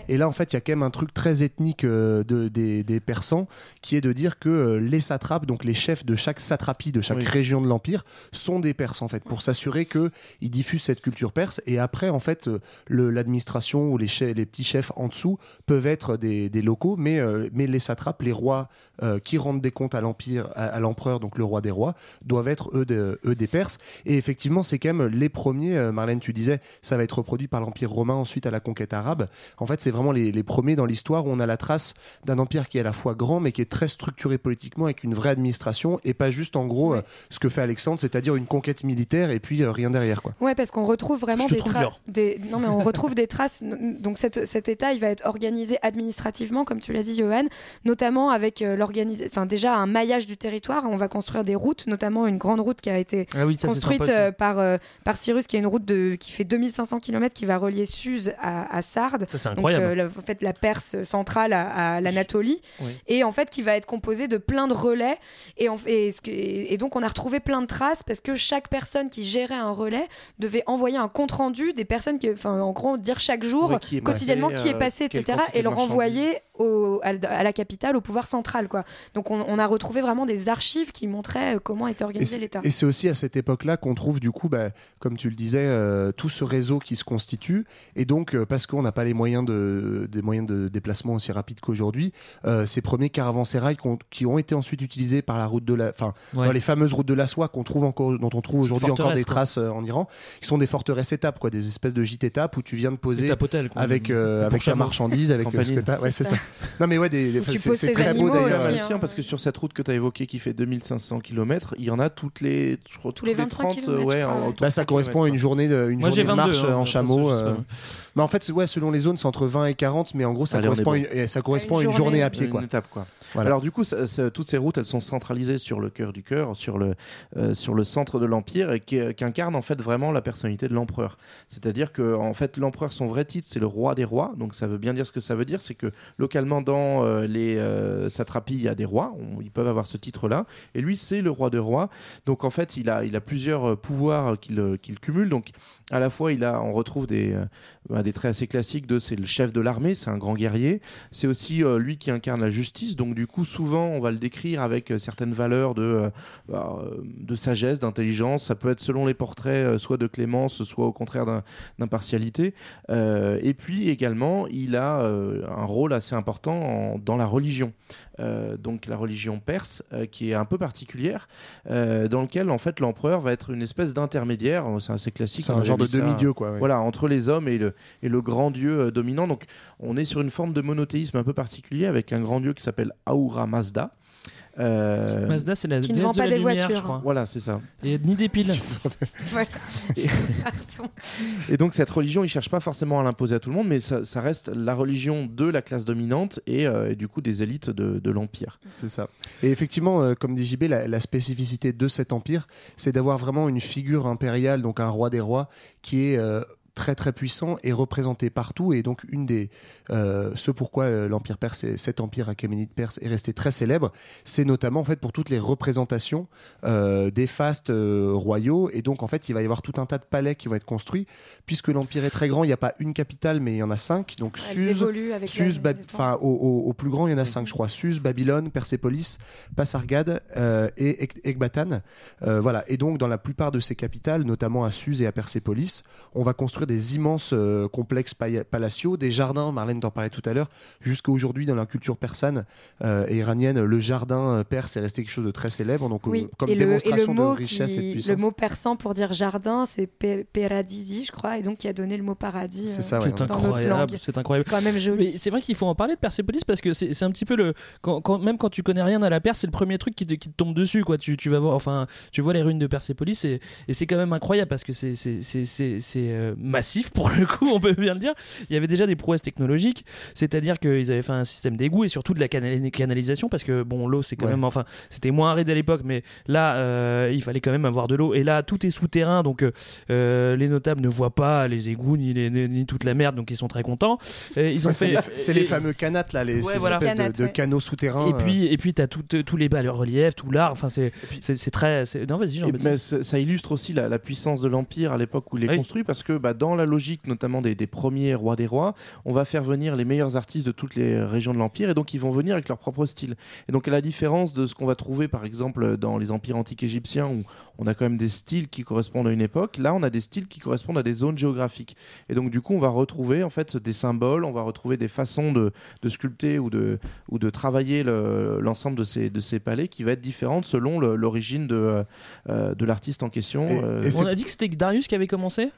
Et là, en fait, il y a quand même un truc très ethnique euh, de, des, des Persans qui est de dire que euh, les satrapes, donc les chefs de chaque satrapie, de chaque Oui. région de l'Empire, sont des Perses, en fait, pour s'assurer qu'ils diffusent cette culture perse. Et après, en fait, euh, le- l'administration ou les, chefs- les petits chefs en dessous peuvent être des, des locaux, mais, euh, mais les satrapes, les rois euh, qui rendent des comptes à l'Empire, à, à l'empereur, donc le roi des rois, doivent être eux, de- eux des Perses. Et effectivement, c'est quand même les premiers, euh, Marlène, tu disais, ça va être reproduit par l'Empire romain ensuite à la conquête arabe. En fait, c'est vraiment les, les premiers dans l'histoire où on a la trace d'un empire qui est à la fois grand, mais qui est très structuré politiquement avec une vraie administration et pas juste en gros euh, ce que fait Alexandre, c'est-à-dire une conquête militaire et puis euh, rien derrière. Quoi. Ouais, parce qu'on retrouve vraiment des, tra- des non mais on retrouve des traces. Donc cet, cet État, il va être organisé administrativement, comme tu l'as dit, Johan, notamment avec euh, l'organisation. Enfin, déjà un maillage du territoire. On va construire des routes, notamment une grande route qui a été Ah oui, ça, c'est construite euh, par euh, par Cyrus, qui est une route de qui fait 2500 km, qui va relier Suse à, à Sardes. C'est Donc, incroyable. euh, la- en fait, la Perse centrale à, à l'Anatolie, Oui. et en fait qui va être composée de plein de relais. Et, en- et ce que- et donc on a retrouvé plein de traces parce que chaque personne qui gérait un relais devait envoyer un compte rendu des personnes qui, enfin en gros dire chaque jour Ouais, qui est quotidiennement passé, qui est euh, passé, quelle etc. Et le renvoyer au, à, à la capitale, au pouvoir central, quoi. Donc on, on a retrouvé vraiment des archives qui montraient euh, comment était organisé l'État. Et c'est aussi à cette époque-là qu'on trouve, du coup, bah, comme tu le disais, euh, tout ce réseau qui se constitue. Et donc, euh, parce qu'on n'a pas les moyens de, des moyens de déplacement aussi rapides qu'aujourd'hui, euh, ces premiers caravansérails qu'on- qui ont été ensuite utilisés par la route de la, enfin, Ouais. dans les fameuses routes de la soie qu'on trouve encore, dont on trouve aujourd'hui encore des traces euh, en Iran, qui sont des forteresses étapes, quoi, des espèces de gîtes étapes où tu viens de poser Étape hôtel, quoi. avec euh, avec ta marchandise, avec ce que t'as. Ouais, c'est ça. Non, mais ouais, des, des- c'est très beau d'ailleurs. hein, parce que sur cette route que tu as évoquée qui fait 2500 km, il y en a toutes les, je crois, toutes les 25 30, kilomètres, ouais, en- Bah, ça 100 correspond à une journée de, une Moi, j'ai journée de 22, marche hein, en chameau. Mais en fait, ouais, selon les zones, c'est entre 20 et 40, mais en gros, ça Allez, correspond, à bon. une, ça correspond à une une journée, journée, à pied. une Quoi. étape quoi. Alors du coup, toutes ces routes, elles sont centralisées sur le cœur du cœur, sur le euh, sur le centre de l'empire, et qui, qui incarnent en fait vraiment la personnalité de l'empereur. C'est-à-dire que en fait, l'empereur, son vrai titre, c'est le roi des rois. Donc ça veut bien dire ce que ça veut dire, c'est que localement dans euh, les euh, satrapies, il y a des rois, ils peuvent avoir ce titre-là, et lui, c'est le roi des rois. Donc en fait, il a il a plusieurs euh, pouvoirs qu'il euh, qu'il cumule. Donc à la fois, il a, on retrouve des, euh, bah, des traits assez classiques de c'est le chef de l'armée, c'est un grand guerrier. C'est aussi euh, lui qui incarne la justice. Donc du coup, souvent, on va le décrire avec euh, certaines valeurs de, euh, bah, euh, de sagesse, d'intelligence. Ça peut être selon les portraits, soit de clémence, soit au contraire d'impartialité. Et puis également, il a un rôle assez important dans la religion. Euh, donc la religion perse, euh, qui est un peu particulière, euh, dans lequel en fait l'empereur va être une espèce d'intermédiaire. C'est assez classique. C'est un genre de demi-dieu, quoi. ouais. voilà, entre les hommes et le, et le grand dieu dominant. Donc, on est sur une forme de monothéisme un peu particulier avec un grand dieu qui s'appelle Ahura Mazda. Euh, Mazda, c'est la Qui ne vend de pas la des lumière, voitures. je crois. Voilà, c'est ça. Et ni des piles. Voilà. Et-. Et donc, cette religion, il cherche pas forcément à l'imposer à tout le monde, mais ça, ça reste la religion de la classe dominante et, euh, et du coup des élites de, de l'Empire. C'est ça. Et effectivement, euh, comme dit JB, la, la spécificité de cet empire, c'est d'avoir vraiment une figure impériale, donc un roi des rois, qui est euh, très très puissant et représenté partout. Et donc, une des euh, ce pourquoi euh, l'empire perse, et cet empire achéménide perse est resté très célèbre, c'est notamment en fait pour toutes les représentations euh, des fastes euh, royaux. Et donc, en fait, il va y avoir tout un tas de palais qui vont être construits, puisque l'empire est très grand. Il n'y a pas une capitale, mais il y en a cinq. Donc, Elles Suse, Suse, enfin au, au- au plus grand, il y en a cinq, je crois. Suse, Babylone, Persépolis, Passargade et Ec- Ecbatane. Euh, voilà. Et donc, dans la plupart de ces capitales, notamment à Suse et à Persépolis, on va construire des immenses euh, complexes pa- palatiaux, des jardins. Marlène t'en parlait tout à l'heure. Jusqu'à aujourd'hui, dans la culture persane euh, et iranienne, le jardin euh, perse est resté quelque chose de très célèbre. Donc, euh, Oui, comme et le, et le démonstration mot de richesse et de puissance. le mot persan pour dire jardin, c'est pe- paradisi, je crois, et donc qui a donné le mot paradis C'est euh, ça, ouais. C'est incroyable, c'est incroyable. C'est quand même Mais joli. c'est vrai qu'il faut en parler de Persépolis parce que c'est un petit peu le. Quand, quand- même quand tu connais rien à la Perse, c'est le premier truc qui te, qui te tombe dessus. Quoi. Tu, tu vas voir, enfin, tu vois les ruines de Persépolis et, et c'est quand même incroyable parce que c'est euh, massif pour le coup, on peut bien le dire. Il y avait déjà des prouesses technologiques, c'est-à-dire qu'ils avaient fait un système d'égout et surtout de la canali- canalisation parce que bon, l'eau c'est quand Ouais. même. Enfin, c'était moins aride à l'époque, mais là, euh, il fallait quand même avoir de l'eau. Et là, tout est souterrain, donc euh, euh, les notables ne voient pas les égouts ni, les- ni, ni toute la merde, donc ils sont très contents. Ils ont Ouais, c'est fait- les, c'est les fameux canates, là, les, Ouais, ces voilà. espèces de- Canates, de, ouais. canaux souterrains. Et puis, et puis t'as tous les bas-reliefs, tout l'art. Enfin, c'est, c'est, c'est très. c'est- Non, vas-y, mais ça ça illustre aussi la, la puissance de l'Empire à l'époque où il est Oui. construit, parce que bah, dans la logique notamment des, des premiers rois des rois, on va faire venir les meilleurs artistes de toutes les régions de l'Empire et donc ils vont venir avec leur propre style. Et donc à la différence de ce qu'on va trouver par exemple dans les empires antiques égyptiens où on a quand même des styles qui correspondent à une époque, là on a des styles qui correspondent à des zones géographiques. Et donc du coup on va retrouver en fait des symboles, on va retrouver des façons de, de sculpter ou de, ou de travailler le- l'ensemble de ces, de ces palais qui va être différente selon l'origine de, euh, de l'artiste en question. Et- Euh, et On a dit que c'était Darius qui avait commencé?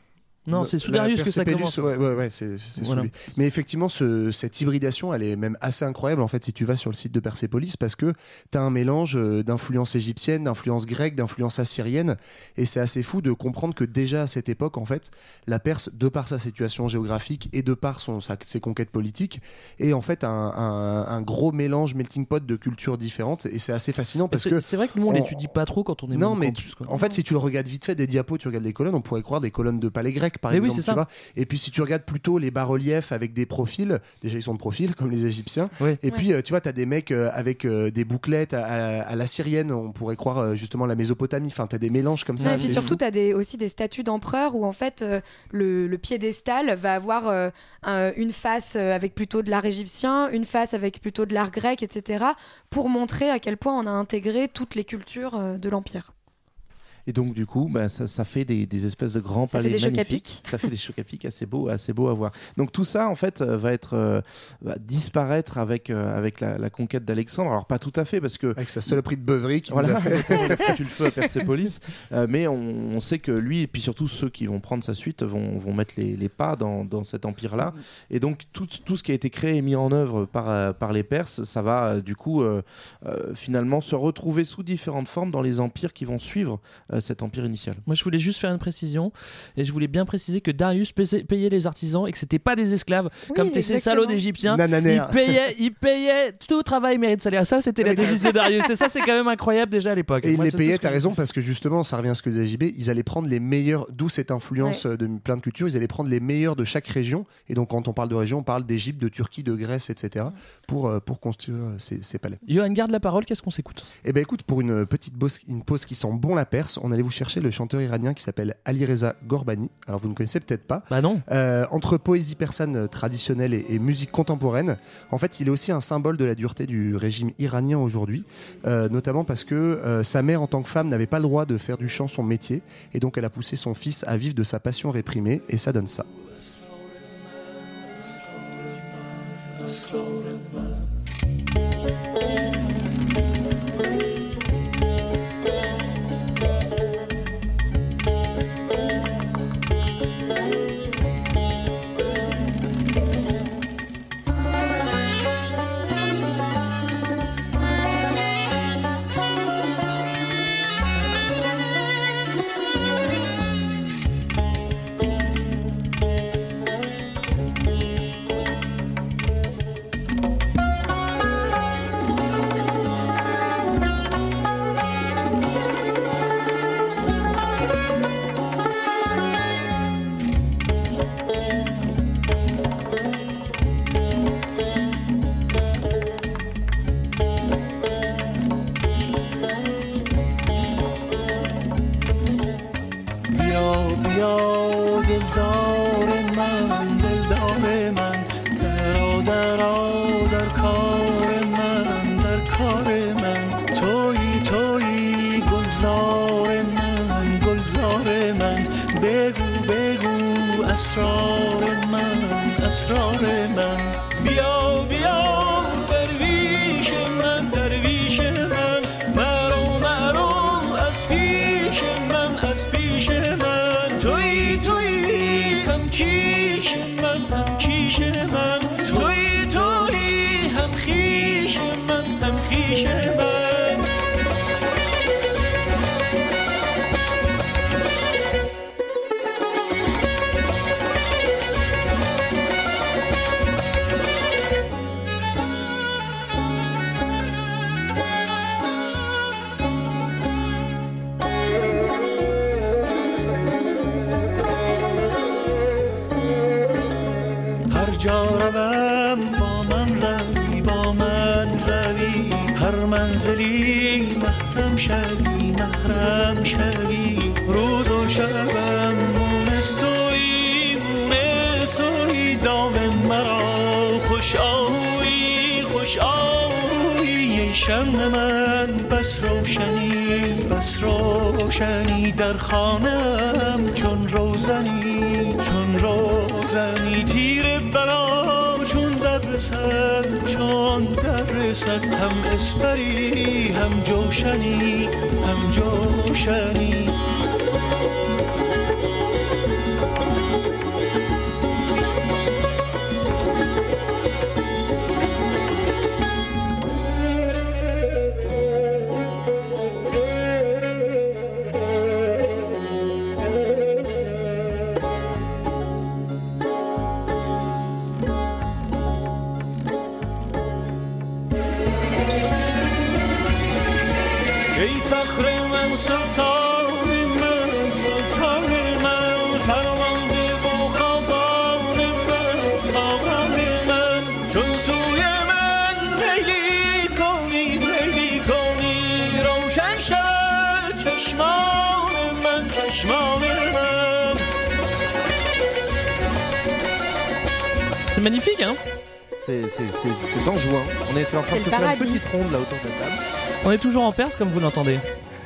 Non, c'est sous Darius que ça commence. Ouais, ouais, ouais, c'est sous Voilà. lui. Mais effectivement, ce- cette hybridation, elle est même assez incroyable en fait si tu vas sur le site de Persépolis parce que tu as un mélange euh, d'influence égyptienne, d'influence grecque, d'influence assyrienne. Et c'est assez fou de comprendre que déjà à cette époque, en fait, la Perse, de par sa situation géographique et de par son, sa- ses conquêtes politiques, est en fait un, un- un gros mélange melting pot de cultures différentes. Et c'est assez fascinant parce que. c'est vrai que nous on l'étudie pas trop quand on est Non, mais campus, en fait, si tu le regardes vite fait des diapos, tu regardes les colonnes, on pourrait croire des colonnes de palais grecs, par Mais oui, exemple. c'est tu ça. vois. Et puis, si tu regardes plutôt les bas-reliefs avec des profils, déjà ils sont de profil, comme les Égyptiens. Oui. Et puis, euh, tu vois, tu as des mecs euh, avec euh, des bouclettes à, la syrienne, on pourrait croire justement la Mésopotamie. Enfin, tu as des mélanges comme ça. Ouais, et puis surtout, tu as des, aussi des statues d'empereurs où en fait le, le piédestal va avoir euh, un- une face avec plutôt de l'art égyptien, une face avec plutôt de l'art grec, etc. pour montrer à quel point on a intégré toutes les cultures de l'Empire. Et donc du coup, bah, ça, ça fait des, des espèces de grands Ça fait palais des chocs à magnifiques. Ça fait des chocs à pic assez beaux, assez beaux à voir. Donc tout ça, en fait, euh, va être euh, va disparaître avec euh, avec la, la conquête d'Alexandre. Alors pas tout à fait parce que avec sa saloperie de beuverie qui nous voilà, a fait- il a foutu le feu à Persépolis. Euh, mais on, on sait que lui et puis surtout ceux qui vont prendre sa suite vont, vont mettre les, les pas dans, dans cet empire-là. Et donc tout, tout ce qui a été créé et mis en œuvre par, par les Perses, ça va du coup euh, euh, finalement se retrouver sous différentes formes dans les empires qui vont suivre euh, cet empire initial. Moi, je voulais juste faire une précision et je voulais bien préciser que Darius payait payait les artisans et que c'était pas des esclaves Oui, comme t'es ces salauds d'Égyptiens. Nananer. Ils payaient, ils payaient tout travail mérite salaire. Ça, c'était la devise de Darius. Et ça, c'est quand même incroyable déjà à l'époque. Et ils les payaient, t'as raison, parce que justement, ça revient à ce que disait JB, ils allaient prendre les meilleurs, d'où cette influence euh, de plein de cultures, ils allaient prendre les meilleurs de chaque région. Et donc, quand on parle de région, on parle d'Égypte, de Turquie, de Grèce, etc., pour, euh, pour construire euh, ces, ces palais. Johan, garde la parole. Qu'est-ce qu'on s'écoute? Eh ben écoute, pour une petite une pause qui sent bon la Perse, on allait vous chercher le chanteur iranien qui s'appelle Ali Reza Gorbani. Alors vous ne connaissez peut-être pas. Bah non. Euh, entre poésie persane traditionnelle et, et musique contemporaine, en fait, il est aussi un symbole de la dureté du régime iranien aujourd'hui, euh, notamment parce que euh, sa mère, en tant que femme, n'avait pas le droit de faire du chant son métier, et donc elle a poussé son fils à vivre de sa passion réprimée, et ça donne ça. روشنی در خانم چون روزنی چون روزنی. تیر بلا چون در رسد چون در رسد. هم اسپری هم جوشنی هم جوشنی. Magnifique, hein C'est en juin. On était en train de C'est se faire une petite ronde là autour de la table. On est toujours en Perse, comme vous l'entendez.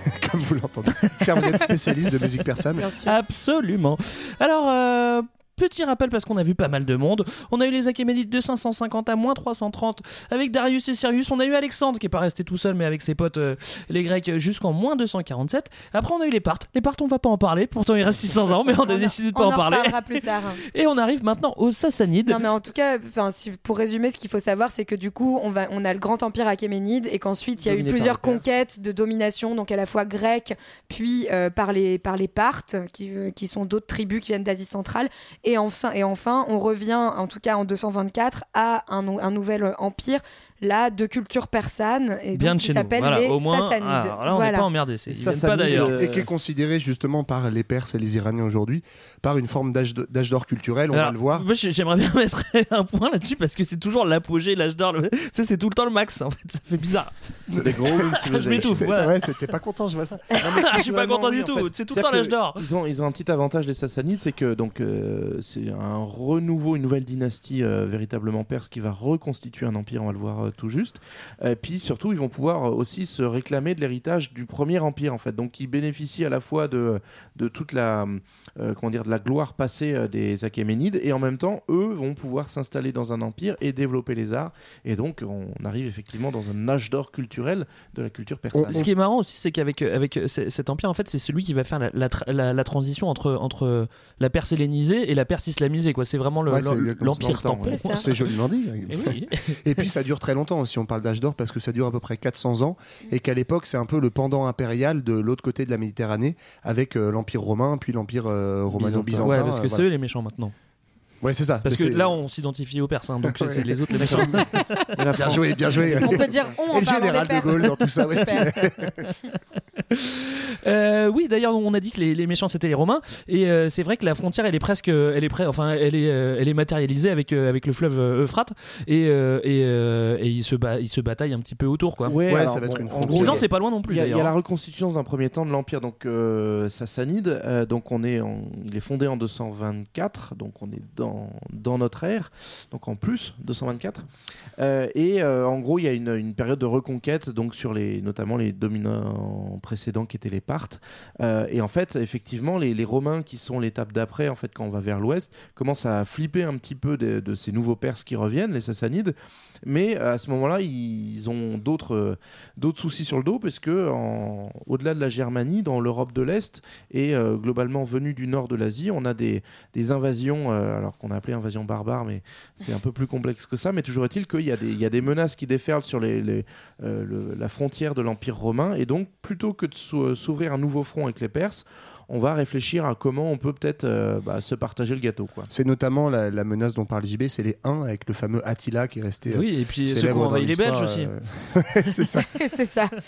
Comme vous l'entendez. Car vous êtes spécialiste de musique persane. Bien sûr. Absolument. Alors, euh, petit rappel parce qu'on a vu pas mal de monde. On a eu les Achéménides de 550 à moins 330 avec Darius et Sirius. On a eu Alexandre qui est pas resté tout seul mais avec ses potes euh, les Grecs jusqu'en moins 247. Après, on a eu les Parthes. Les Parthes, on va pas en parler. Pourtant, il reste 600 ans, mais on a décidé de pas On en en parler. reparlera plus tard. Et on arrive maintenant aux Sassanides. Non, mais en tout cas, si- pour résumer, ce qu'il faut savoir, c'est que du coup, on, va, on a le grand empire achéménide et qu'ensuite, il y a eu plusieurs conquêtes de domination, donc à la fois grecques, puis euh, par, les, par les Parthes, qui, euh, qui sont d'autres tribus qui viennent d'Asie centrale. Et et enfin, on revient, en tout cas en 224, à un nouvel empire, là, de culture persane, et Bien donc, de qui s'appelle Voilà, les au moins, Sassanides. alors là, on n'est Voilà. pas emmerdé. C'est- pas d'ailleurs. euh, Et qui est considéré justement par les Perses et les Iraniens aujourd'hui par une forme d'âge d'or culturel, on Alors, va le voir. Moi, j'ai- j'aimerais bien mettre un point là-dessus parce que c'est toujours l'apogée, l'âge d'or. le- c'est tout le temps le max en fait. Ça fait bizarre. C'est des gros Je m'étouffe. voilà. Ouais, c'était pas content, je vois ça. Je suis pas content du en tout. fait. C'est tout le temps l'âge d'or. Ils ont, ils ont un petit avantage des Sassanides, c'est que donc euh, c'est un renouveau, une nouvelle dynastie euh, véritablement perse qui va reconstituer un empire, on va le voir euh, tout juste. Et puis surtout, ils vont pouvoir euh, aussi se réclamer de l'héritage du premier empire en fait, donc ils bénéficient à la fois de, de toute la euh, comment dire de la gloire passée euh, des Achéménides et en même temps, eux vont pouvoir s'installer dans un empire et développer les arts. Et donc, on arrive effectivement dans un âge d'or culturel de la culture persane. Ce qui est marrant aussi, c'est qu'avec avec euh, cet empire, en fait, c'est celui qui va faire la, la tra- la- la transition entre, entre la Perse hellénisée et la Perse islamisée. quoi. C'est vraiment le- Ouais, c'est l'empire joliment dit. Et oui. Et puis ça dure très longtemps si on parle d'âge d'or parce que ça dure à peu près 400 ans et qu'à l'époque c'est un peu le pendant impérial de l'autre côté de la Méditerranée avec euh, l'empire romain puis l'empire euh, romano-byzantin. Ouais, parce que euh, c'est voilà. eux les méchants maintenant. Ouais, c'est ça. Parce que là, on s'identifie aux Perses, hein, donc Ouais. c'est les autres les méchants. Bien France- joué, bien joué. On peut dire on en Et le général des de. Gaulle dans tout ça. Euh, oui, d'ailleurs, on a dit que les, les méchants c'était les Romains, et euh, c'est vrai que la frontière, elle est presque, elle est près, enfin, elle est, euh, elle est matérialisée avec euh, avec le fleuve Euphrate, et euh, et, euh, et ils se ba- ils se bataillent un petit peu autour, quoi. Ouais, Ouais, alors, ça va être une en frontière. gros, a- c'est pas loin non plus. Il y, a, il y a d'ailleurs. la reconstitution dans un premier temps de l'empire donc euh, sassanide. Euh, donc on est, en- il est fondé en 224, donc on est dans, dans notre ère, donc en plus 224. Euh, et euh, en gros il y a une, période de reconquête donc sur les, notamment les dominants précédents qui étaient les Parthes. Euh, et en fait effectivement les, Romains qui sont l'étape d'après en fait quand on va vers l'ouest commencent à flipper un petit peu de, ces nouveaux Perses qui reviennent, les Sassanides. Mais à ce moment-là ils ont d'autres d'autres soucis sur le dos parce que en- au-delà de la Germanie, dans l'Europe de l'Est et euh, globalement venu du nord de l'Asie, on a des, des invasions, alors qu'on a appelé invasions barbares, mais c'est un peu plus complexe que ça. Mais toujours est-il qu'il y, a des- menaces qui déferlent sur euh, la frontière de l'Empire romain et donc plutôt que de s'ou- s'ouvrir un nouveau front avec les Perses, on va réfléchir à comment on peut peut-être euh, bah, se partager le gâteau. Quoi. C'est notamment la, la menace dont parle JB, c'est les Huns avec le fameux Attila qui est resté. euh, Oui, et puis ceux ont dans envahi les Belges aussi. euh, c'est ça. c'est ça.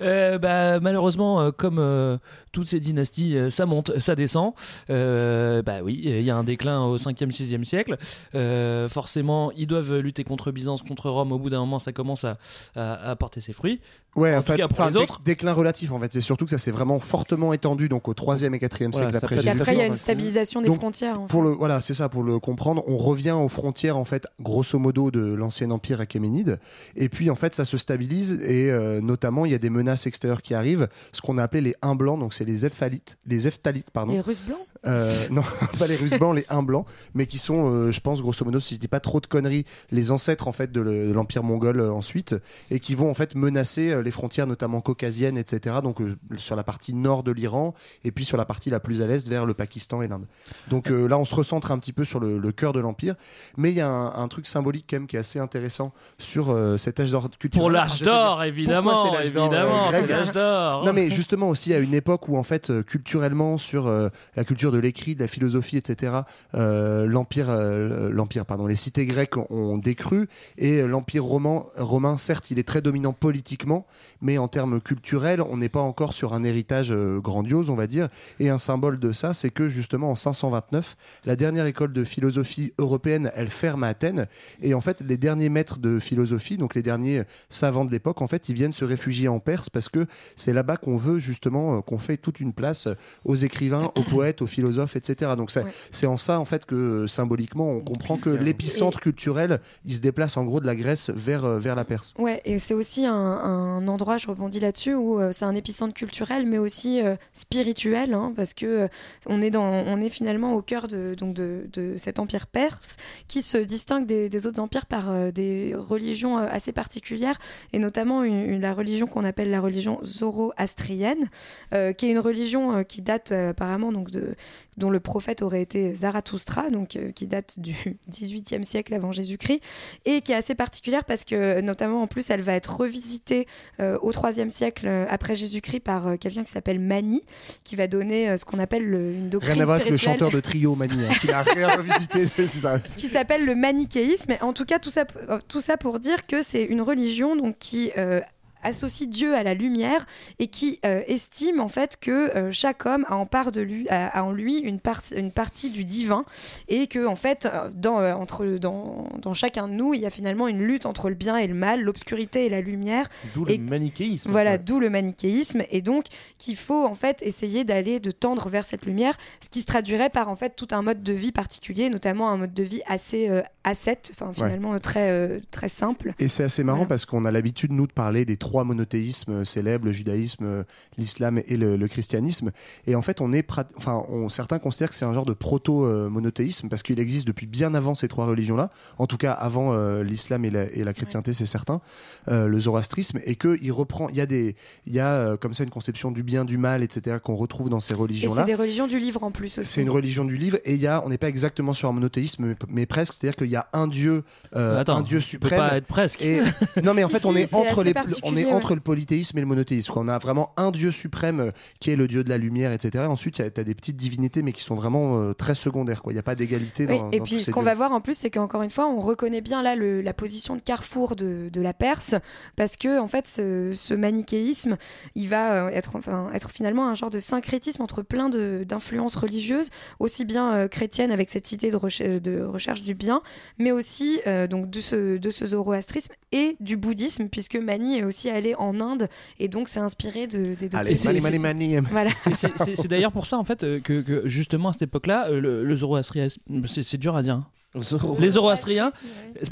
Euh, bah, malheureusement, euh, comme euh, toutes ces dynasties, euh, ça monte, ça descend. Euh, bah oui, il y a un déclin au 5e, 6e siècle. Euh, forcément, ils doivent lutter contre Byzance, contre Rome. Au bout d'un moment, ça commence à, à, à porter ses fruits. Ouais, En en fait, cas, pour les autres. déclin relatif en fait. C'est surtout que ça s'est vraiment fortement étendu. Donc donc au 3e et 4e Voilà, siècle ça après Jésus-Christ. après, il y a une stabilisation des donc, frontières. en Pour le voilà, c'est ça pour le comprendre. On revient aux frontières en fait, grosso modo, de l'ancien empire achéménide. Et puis en fait, ça se stabilise et euh, notamment il y a des menaces extérieures qui arrivent, ce qu'on a appelé les uns blancs. Donc c'est les Ephthalites, les Ephthalites pardon. Les Russes blancs? Euh, non, pas les Russes blancs, les uns blancs, mais qui sont, euh, je pense, grosso modo, si je dis pas trop de conneries, les ancêtres en fait de le- de l'empire mongol euh, ensuite, et qui vont en fait menacer euh, les frontières, notamment caucasiennes, etc. Donc euh, sur la partie nord de l'Iran, et puis sur la partie la plus à l'est vers le Pakistan et l'Inde. Donc euh, là, on se recentre un petit peu sur le, le cœur de l'empire, mais il y a un, un truc symbolique quand même qui est assez intéressant sur euh, cet âge d'or culturel. Pour l'âge d'or, évidemment. pourquoi c'est l'âge d'or, évidemment, euh, c'est l'âge d'or. non mais justement aussi à une époque où en fait culturellement sur la culture de l'écrit, de la philosophie, etc. l'empire, l'empire, pardon, les cités grecques ont, ont décru et l'empire roman, romain, certes, il est très dominant politiquement, mais en termes culturels, on n'est pas encore sur un héritage grandiose, on va dire. Et un symbole de ça, c'est que justement en 529, la dernière école de philosophie européenne, elle ferme à Athènes et en fait les derniers maîtres de philosophie, donc les derniers savants de l'époque, en fait, ils viennent se réfugier en Perse parce que c'est là-bas qu'on veut justement euh, qu'on fait toute une place aux écrivains, aux poètes, aux philosophes, etc. Donc Ouais. c'est en ça en fait que euh, symboliquement on comprend que l'épicentre culturel, il se déplace en gros de la Grèce vers euh, vers la Perse. Ouais, et c'est aussi un, un endroit, je rebondis là-dessus, où euh, c'est un épicentre culturel, mais aussi euh, spirituel, hein, parce que euh, on est dans, on est finalement au cœur de donc de, de cet empire perse qui se distingue des, autres empires par euh, des religions euh, assez particulières, et notamment une, la religion qu'on appelle la religion zoroastrienne, qui est une religion qui date apparemment donc de dont le prophète aurait été Zarathustra, donc qui date du 18e siècle avant Jésus-Christ, et qui est assez particulière parce que notamment en plus elle va être revisitée euh, au 3e siècle après Jésus-Christ par quelqu'un qui s'appelle Mani, qui va donner euh, ce qu'on appelle le- une doctrine Rien à voir avec le chanteur de trio Mani, hein, qui n'a rien revisité. c'est ça. qui s'appelle le manichéisme. En tout cas, tout ça, euh, tout ça pour dire que c'est une religion donc, qui euh, associe Dieu à la lumière et qui euh, estime en fait que euh, chaque homme a en part de lui a, a en lui une, par- une partie du divin et que en fait euh, dans, euh, entre, dans, dans chacun de nous il y a finalement une lutte entre le bien et le mal l'obscurité et la lumière D'où le manichéisme. voilà, d'où le manichéisme, et donc qu'il faut en fait essayer d'aller, de tendre vers cette lumière, ce qui se traduirait par en fait tout un mode de vie particulier, notamment un mode de vie assez ascète, enfin finalement très très simple. Et c'est assez marrant Voilà. parce qu'on a l'habitude, nous, de parler des trois monothéismes célèbres, le judaïsme, l'islam et le, le christianisme. Et en fait, on est enfin, on, certains considèrent que c'est un genre de proto-monothéisme parce qu'il existe depuis bien avant ces trois religions-là. En tout cas, avant euh, l'islam et la, et la chrétienté, c'est certain. Euh, le zoroastrisme. Et qu'il reprend, il y a, des, il y a euh, comme ça une conception du bien, du mal, etc., qu'on retrouve dans ces Et religions-là. c'est des religions du livre en plus aussi. C'est une religion du livre et il y a, on n'est pas exactement sur un monothéisme, mais, mais presque, c'est-à-dire qu'il y a un dieu, euh, Attends, un dieu suprême. pas être presque. Et non, mais en Si, fait, si, on est entre les, on est ouais. entre le polythéisme et le monothéisme. On a vraiment un dieu suprême euh, qui est le dieu de la lumière, etc. Et ensuite, tu as des petites divinités, mais qui sont vraiment euh, très secondaires. Il n'y a pas d'égalité Oui, dans, et dans puis ce qu'on va voir en plus, c'est qu'encore une fois, on reconnaît bien là le- la position de carrefour de, de la Perse, parce que en fait, ce, ce manichéisme, il va euh, être, enfin, être finalement un genre de syncrétisme entre plein d'influences religieuses, aussi bien euh, chrétiennes avec cette idée de, reche- de recherche du bien, mais aussi euh, donc de ce, de ce zoroastrisme et du bouddhisme, puisque Mani est aussi allé en Inde et donc s'est inspiré de, des Allez, c'est- mani, c'est- mani, mani. Voilà. Et c'est- C'est c'est d'ailleurs pour ça en fait euh, que, que justement à cette époque-là, euh, le, le zoroastrisme, c'est c'est dur à dire. hein. Zoro- Les zoroastriens,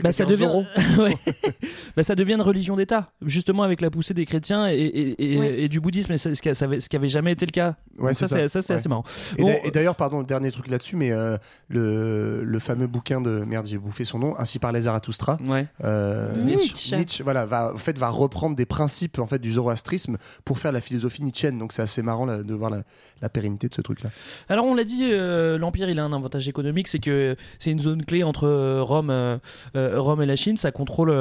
bah, ça devient. Bah, ça devient une religion d'État, justement avec la poussée des chrétiens et, et- et- Ouais. et du bouddhisme, et ce qui, a- ça avait- ce qui avait jamais été le cas. Ouais, ça, c'est Ouais. assez marrant. Et Bon, d'a- et d'ailleurs, pardon, dernier truc là-dessus, mais euh, le, le fameux bouquin de merde, j'ai bouffé son nom, Ainsi parlait Zarathustra. ouais. Euh, Nietzsche. Nietzsche, voilà, va, en fait, va reprendre des principes en fait du zoroastrisme pour faire la philosophie nietzschéenne. Donc c'est assez marrant là, de voir la, la pérennité de ce truc-là. Alors on l'a dit, euh, l'empire il a un avantage économique, c'est que c'est une zone clé entre euh, Rome, euh, euh, Rome et la Chine. Ça contrôle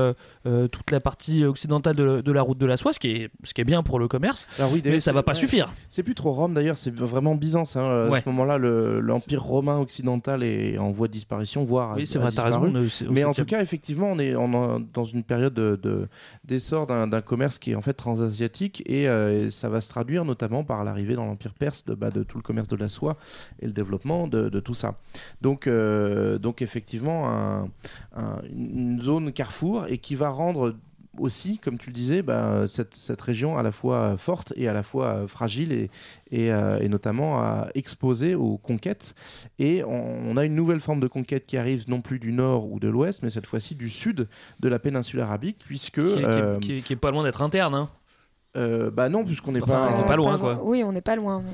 toute la partie occidentale de, de la route de la soie, ce qui est, ce qui est bien pour le commerce. Alors oui, Mais ça va c'est- pas ouais. suffire. C'est plus trop Rome d'ailleurs, c'est vraiment Byzance. hein. Ouais. À ce moment-là, le- l'empire romain occidental est en voie de disparition, voire Oui, c'est vrai, t'as raison. Mais en tout cas, effectivement, on est dans une période de- de- d'essor d'un d'un commerce qui est en fait transasiatique et, euh, et ça va se traduire notamment par l'arrivée dans l'Empire perse de, bah, de tout le commerce de la soie et le développement de, de tout ça. Donc, euh, donc effectivement, un- un- une zone carrefour et qui va rendre aussi, comme tu le disais, bah, cette, cette région à la fois forte et à la fois fragile et, et, euh, et notamment à exposée aux conquêtes. Et on, on a une nouvelle forme de conquête qui arrive non plus du nord ou de l'ouest, mais cette fois-ci du sud de la péninsule arabique, puisque Qui, est- qui est- euh, pas loin d'être interne. Hein. Euh, bah non, puisqu'on n'est Enfin, pas, on est pas loin, quoi. Oui, on n'est pas loin. mais-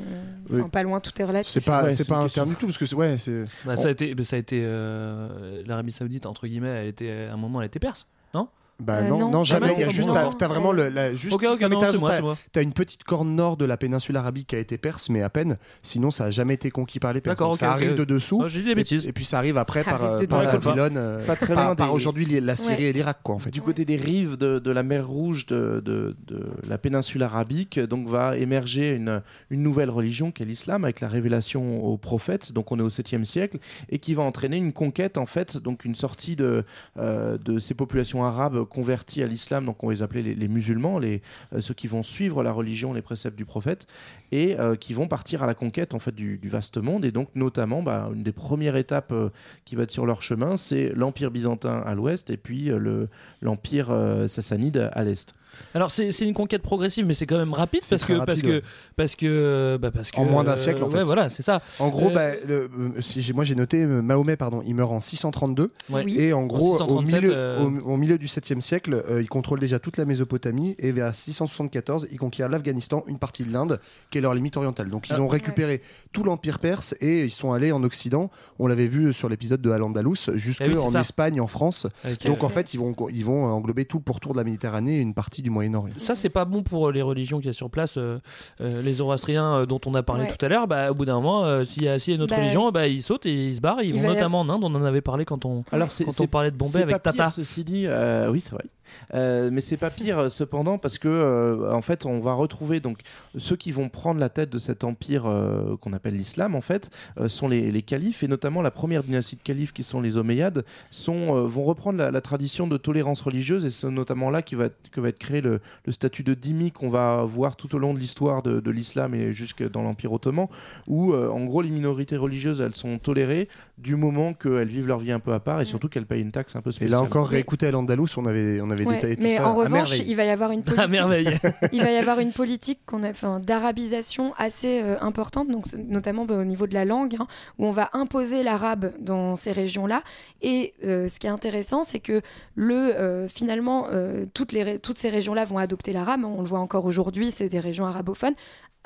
Enfin, Oui. pas loin, tout est relatif. C'est pas, Ouais, c'est c'est pas interne question. du tout parce que c'est- ouais, c'est. Bah, ça a été, bah, ça a été euh, l'Arabie Saoudite entre guillemets. Elle était à un moment, elle était perse, non? Bah Euh, non, non. non, jamais. Ah, Il y a juste, t'as, t'as vraiment le, la, juste. Ok, ok, non, t'as moi, t'as- t'as une petite corne nord de la péninsule arabique qui a été perse, mais à peine. Sinon, ça a jamais été conquis par les Perses. D'accord, Donc, ok, ça arrive de dessous. Ah, J'ai dit des Et, bêtises. et puis ça arrive après Ça par, arrive euh, par dessous. Babylone, euh, Pas très par, loin par des- aujourd'hui la Syrie Ouais. et l'Irak, quoi, en fait. Du côté des rives de, de la mer Rouge de, de- de la péninsule arabique, donc va émerger une, une nouvelle religion qui est l'islam avec la révélation aux prophètes. Donc on est au 7e siècle et qui va entraîner une conquête en fait, donc une sortie de, euh, de ces populations arabes converties à l'islam. Donc on les appelait les, musulmans, euh, ceux qui vont suivre la religion, les préceptes du prophète et euh, qui vont partir à la conquête en fait du, vaste monde. Et donc notamment bah, une des premières étapes euh, qui va être sur leur chemin, c'est l'empire byzantin à l'ouest et puis le l'empire sassanide à l'est. Alors c'est c'est une conquête progressive, mais c'est quand même rapide parce que, rapide, parce que ouais. parce que bah, parce que En moins d'un euh, siècle, en ouais, fait. voilà, c'est ça. En gros, Euh, bah, le- euh, si moi j'ai noté euh, Mahomet, pardon, il meurt en 632 Ouais. Oui. et en gros, au 637, milieu, euh, au, au milieu du 7e siècle, euh, il contrôle déjà toute la Mésopotamie et vers 674, il conquiert l'Afghanistan, une partie de l'Inde, qui est leur limite orientale. Donc ils Ah. ont récupéré tout l'empire perse et ils sont allés en Occident. On l'avait vu sur l'épisode de Al-Andalus, jusque Eh oui, c'est en ça. Espagne, en France. Donc en fait, ils vont, ils vont englober tout le pourtour de la Méditerranée et une partie du Moyen-Orient. ça c'est pas bon pour les religions qu'il y a sur place. euh, euh, les Zoroastriens euh, dont on a parlé Ouais. tout à l'heure, bah, au bout d'un moment, euh, s'il y, a- s'il y a une autre Bah, religion, bah, ils sautent et ils se barrent. Ils il vont notamment en Inde. On en avait parlé quand on Alors quand on parlait de Bombay avec pas pire, Tata. Ceci dit, euh, oui c'est vrai. Euh, mais c'est pas pire euh, cependant parce que euh, en fait on va retrouver donc ceux qui vont prendre la tête de cet empire euh, qu'on appelle l'islam en fait euh, sont les, les califes et notamment la première dynastie de califes qui sont les Omeyyades sont, euh, vont reprendre la, la tradition de tolérance religieuse et c'est notamment là qui va être, que va être créé le, le statut de dhimmi qu'on va voir tout au long de l'histoire de, de l'islam et jusque dans l'empire ottoman où euh, en gros les minorités religieuses elles sont tolérées du moment qu'elles vivent leur vie un peu à part et surtout qu'elles payent une taxe un peu Et spéciale. là encore, réécouter on avait, on avait Ouais, détaillé tout mais ça. en à revanche, il va y avoir une politique. merveille. il va y avoir une politique qu'on a, enfin, d'arabisation assez euh, importante, donc notamment bah, au niveau de la langue, hein, où on va imposer l'arabe dans ces régions-là. Et euh, ce qui est intéressant, c'est que le, euh, finalement, euh, toutes, les, toutes ces régions-là vont adopter l'arabe. On le voit encore aujourd'hui, c'est des régions arabophones.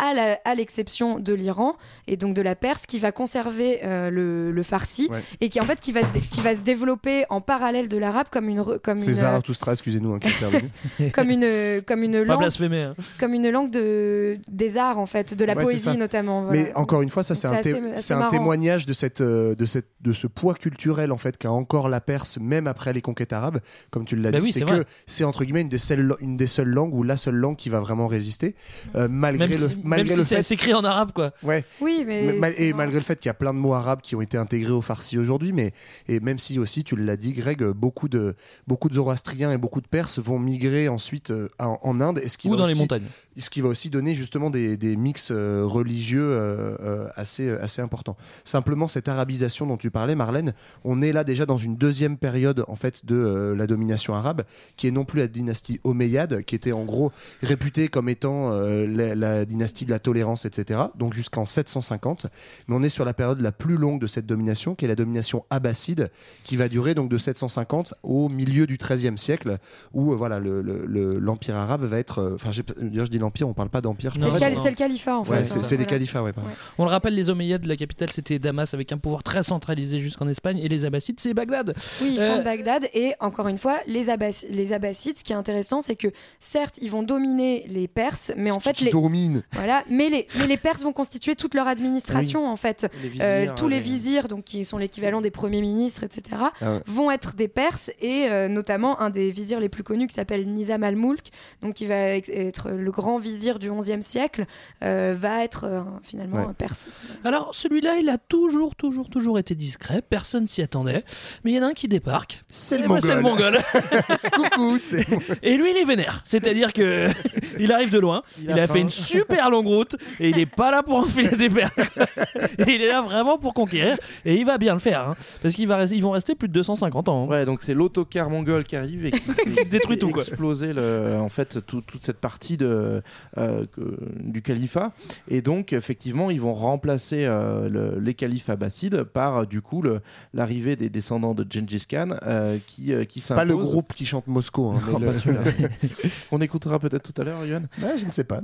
À l'exception de l'Iran et donc de la Perse qui va conserver euh, le, le farsi Ouais. et qui en fait qui va se, qui va se développer en parallèle de l'arabe comme une comme César une Toustra, excusez-nous, hein, qui est intervenu. comme une comme une Pas langue hein. comme une langue de, des arts, en fait, de la Ouais, poésie notamment. voilà. Mais encore une fois, ça c'est un, assez- un témoignage de, cette, euh, de, cette, de ce poids culturel en fait qu'a encore la Perse, même après les conquêtes arabes, comme tu l'as Bah dit. oui, c'est que c'est entre guillemets une des, seules, une des seules langues ou la seule langue qui va vraiment résister, euh, malgré Même le, si, malgré même le si fait. c'est écrit en arabe, quoi. Ouais, Oui, mais. et malgré le fait qu'il y a plein de mots arabes qui ont été intégrés au farsi aujourd'hui, mais et même si aussi tu l'as dit, Greg, beaucoup de beaucoup de Zoroastriens et beaucoup de Perses vont migrer ensuite euh, en, en Inde, et ce qui Ou va dans les aussi- montagnes. ce qui va aussi donner justement des, des mix euh, religieux euh, assez, assez importants. Simplement, cette arabisation dont tu parlais, Marlène, on est là déjà dans une deuxième période en fait de la domination arabe, qui est non plus la dynastie omeyyade, qui était en gros réputée comme étant la, la dynastie de la tolérance, etc. Donc jusqu'en 750, mais on est sur la période la plus longue de cette domination, qui est la domination abbasside, qui va durer donc de 750 au milieu du XIIIe siècle, où euh, voilà le- le- le- l'empire arabe va être, euh, enfin je dis l'empire, on parle pas d'empire. C'est le, califat, en fait. Ouais, c'est des voilà. califats, ouais. pardon. On le rappelle, les Omeyyades, la capitale c'était Damas avec un pouvoir très centralisé jusqu'en Espagne, et les Abbassides c'est Bagdad. Oui, ils Euh, fondent Bagdad. Et encore une fois, les, Abbas- les Abbassides, ce qui est intéressant, c'est que certes, ils vont dominer les Perses, mais en fait, Qui les, domine. Voilà, mais les, mais les Perses vont constituer toute leur administration, en fait. Les vizirs, Euh, tous les les- vizirs, donc qui sont l'équivalent des premiers ministres, etc., Ah ouais. vont être des Perses et euh, notamment un des vizirs les plus connus qui s'appelle Nizam al-Mulk, donc qui va être le grand vizir du XIe siècle, euh, va être euh, finalement Ouais. un Perse. Alors celui-là, il a toujours, toujours, toujours été discret, personne s'y attendait, mais il y en a un qui débarque. C'est le mongol. c'est le mongol. Coucou, c'est Et lui, il est vénère. C'est-à-dire que il arrive de loin. Il, Il a a, fait une super super longue route et il est pas là pour enfiler des perles. Il est là vraiment pour conquérir et il va bien le faire hein, parce qu'ils vont rester plus de 250 ans. hein. Ouais, donc c'est l'autocar mongol qui arrive et qui, Qui détruit tout, quoi. exploser le, en fait tout- toute cette partie de, euh, que- du califat. Et donc effectivement, ils vont remplacer euh, le- les califes abbassides par euh, du coup l'arrivée des descendants de Gengis Khan euh, qui euh, qui Pas le groupe qui chante Moscou. hein, Non, le-. Qu'on écoutera peut-être tout à l'heure, Yoann. Ouais, je ne sais pas.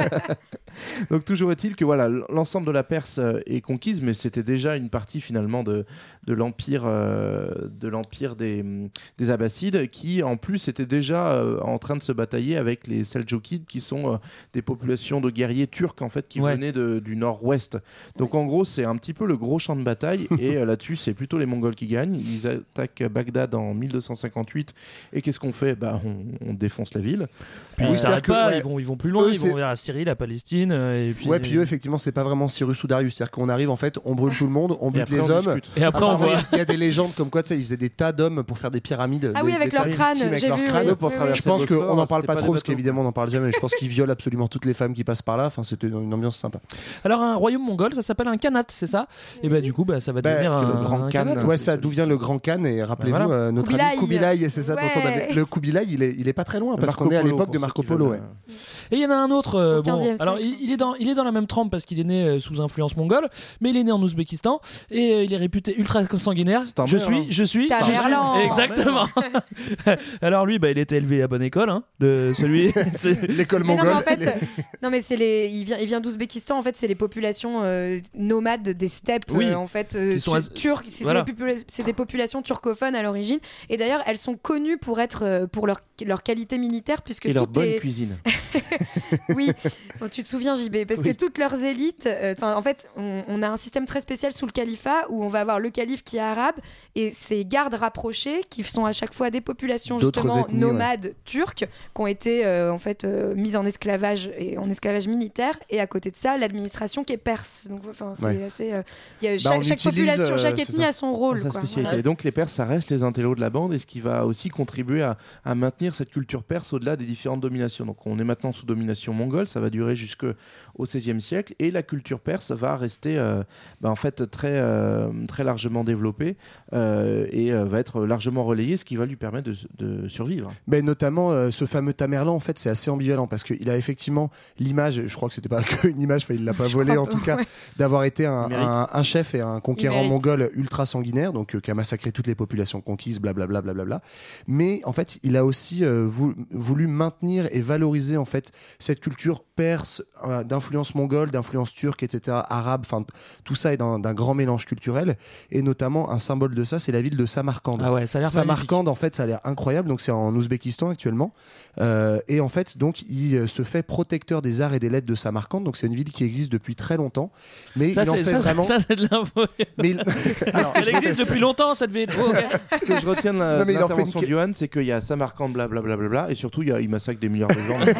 Donc toujours est-il que voilà, l'ensemble de la Perse euh, est conquise, mais c'était déjà une partie finalement de, de l'empire euh, de l'empire des, hum, des Abbassides, qui en plus était déjà euh, en train de se batailler avec les Seljoukides, qui sont euh, des populations de guerriers turcs en fait qui Ouais. venaient de- du nord-ouest. Donc en gros, c'est un petit peu le gros champ de bataille, et là-dessus, c'est plutôt les Mongols qui gagnent. Ils attaquent Bagdad en 1258, et qu'est-ce qu'on fait? Bah, on, on défonce la ville. Puis ils que, pas, ouais, ils, vont, ils vont plus loin, eux, ils vont vers la Syrie, la Palestine. euh, Et puis, Ouais, puis eux, effectivement, c'est pas vraiment Cyrus ou Darius. C'est-à-dire qu'on arrive, en fait, on brûle tout le monde, on bute les on hommes. discute. Et après, on Apparemment, voit. Il y a des légendes comme quoi, tu sais, ils faisaient des tas d'hommes pour faire des pyramides. Ah des- oui, avec des leur crâne, avec leur vu, crâne. oui. pour Oui, traverser Je pense qu'on n'en parle pas trop, parce qu'évidemment, on n'en parle jamais. Mais je pense qu'ils violent absolument toutes les femmes qui passent par là. Enfin, c'était une ambiance sympa. Alors, un royaume mongol, ça s'appelle un Khanat, c'est ça? Et bah, du coup, bah, ça va Bah, devenir un, le grand Khan. Ouais, ça, d'où vient le grand Khan Et rappelez-vous, Bah, euh, notre Kubilai. ami Kubilai, c'est ça dont on avait. Le Kubilai, il est, il est pas très loin, parce qu'on est à l'époque de Marco Polo. ouais. Et il y en a un autre. Euh, Au bon, 15e alors, il, il est dans, il est dans la même trempe parce qu'il est né euh, sous influence mongole, mais il est né en Ouzbékistan et euh, il est réputé ultra sanguinaire. un Je mère, suis, hein. je suis. je suis-. Exactement. alors lui, bah, il était élevé à bonne école, hein, de celui. c'est- L'école Mais non, mais mongole. en fait, non mais c'est les, il vient, il vient d'Ouzbékistan. En fait, c'est les populations euh, nomades des steppes. Oui. euh, en fait, euh, tu- as- turques. C'est Voilà. des populations turcophones à l'origine. Et d'ailleurs, elles sont connues pour être, euh, pour leur, leur qualité militaire, puisque Et leur bonne cuisine. oui, Bon, tu te souviens JB, parce que toutes leurs élites, euh, en fait, on, on a un système très spécial sous le califat où on va avoir le calife qui est arabe et ses gardes rapprochés qui sont à chaque fois des populations justement ethnies, nomades turques qui ont été euh, en fait euh, mises en esclavage et en esclavage militaire et à côté de ça l'administration qui est perse. Donc enfin c'est Ouais. assez, il y a Bah, chaque, on chaque utilise, population, chaque ethnie a son rôle. quoi. Voilà. Et donc les Perses, ça reste les intellos de la bande et ce qui va aussi contribuer à, à maintenir cette culture perse au-delà des différentes dominations. Donc on est maintenant sous domination mongole, ça va durer jusqu'au XVIe siècle et la culture perse va rester euh, bah, en fait très, euh, très largement développée euh, et euh, va être largement relayée, ce qui va lui permettre de, de survivre. Mais notamment euh, ce fameux Tamerlan, en fait, c'est assez ambivalent parce qu'il a effectivement l'image, je crois que c'était pas qu'une image, il l'a pas Je volé en tout cas, d'avoir été un, chef et un conquérant mongol ultra sanguinaire, donc euh, qui a massacré toutes les populations conquises, blablabla. blablabla. Mais en fait, il a aussi euh, vou- voulu maintenir et valoriser en fait cette culture perse, euh, d'influence mongole, d'influence turque, etc., arabe, enfin tout ça est d'un grand mélange culturel. Et notamment, un symbole de ça, c'est la ville de Samarcande. Ah ouais, ça a. Samarcande, en fait, ça a l'air incroyable. Donc, c'est en Ouzbékistan actuellement. Euh, et en fait, donc, il euh, se fait protecteur des arts et des lettres de Samarcande. Donc, c'est une ville qui existe depuis très longtemps. Mais Ça, il en c'est fait ça, vraiment. ça, c'est de l'info. Mais il- Alors, Elle existe depuis longtemps cette ville. Oh, ok. Ce que je retiens de la- Non, mais de il en fait l'intervention Johan, c'est qu'il y a Samarcande, blablabla, bla, bla, bla, et surtout il, y a, il massacre des milliards de gens.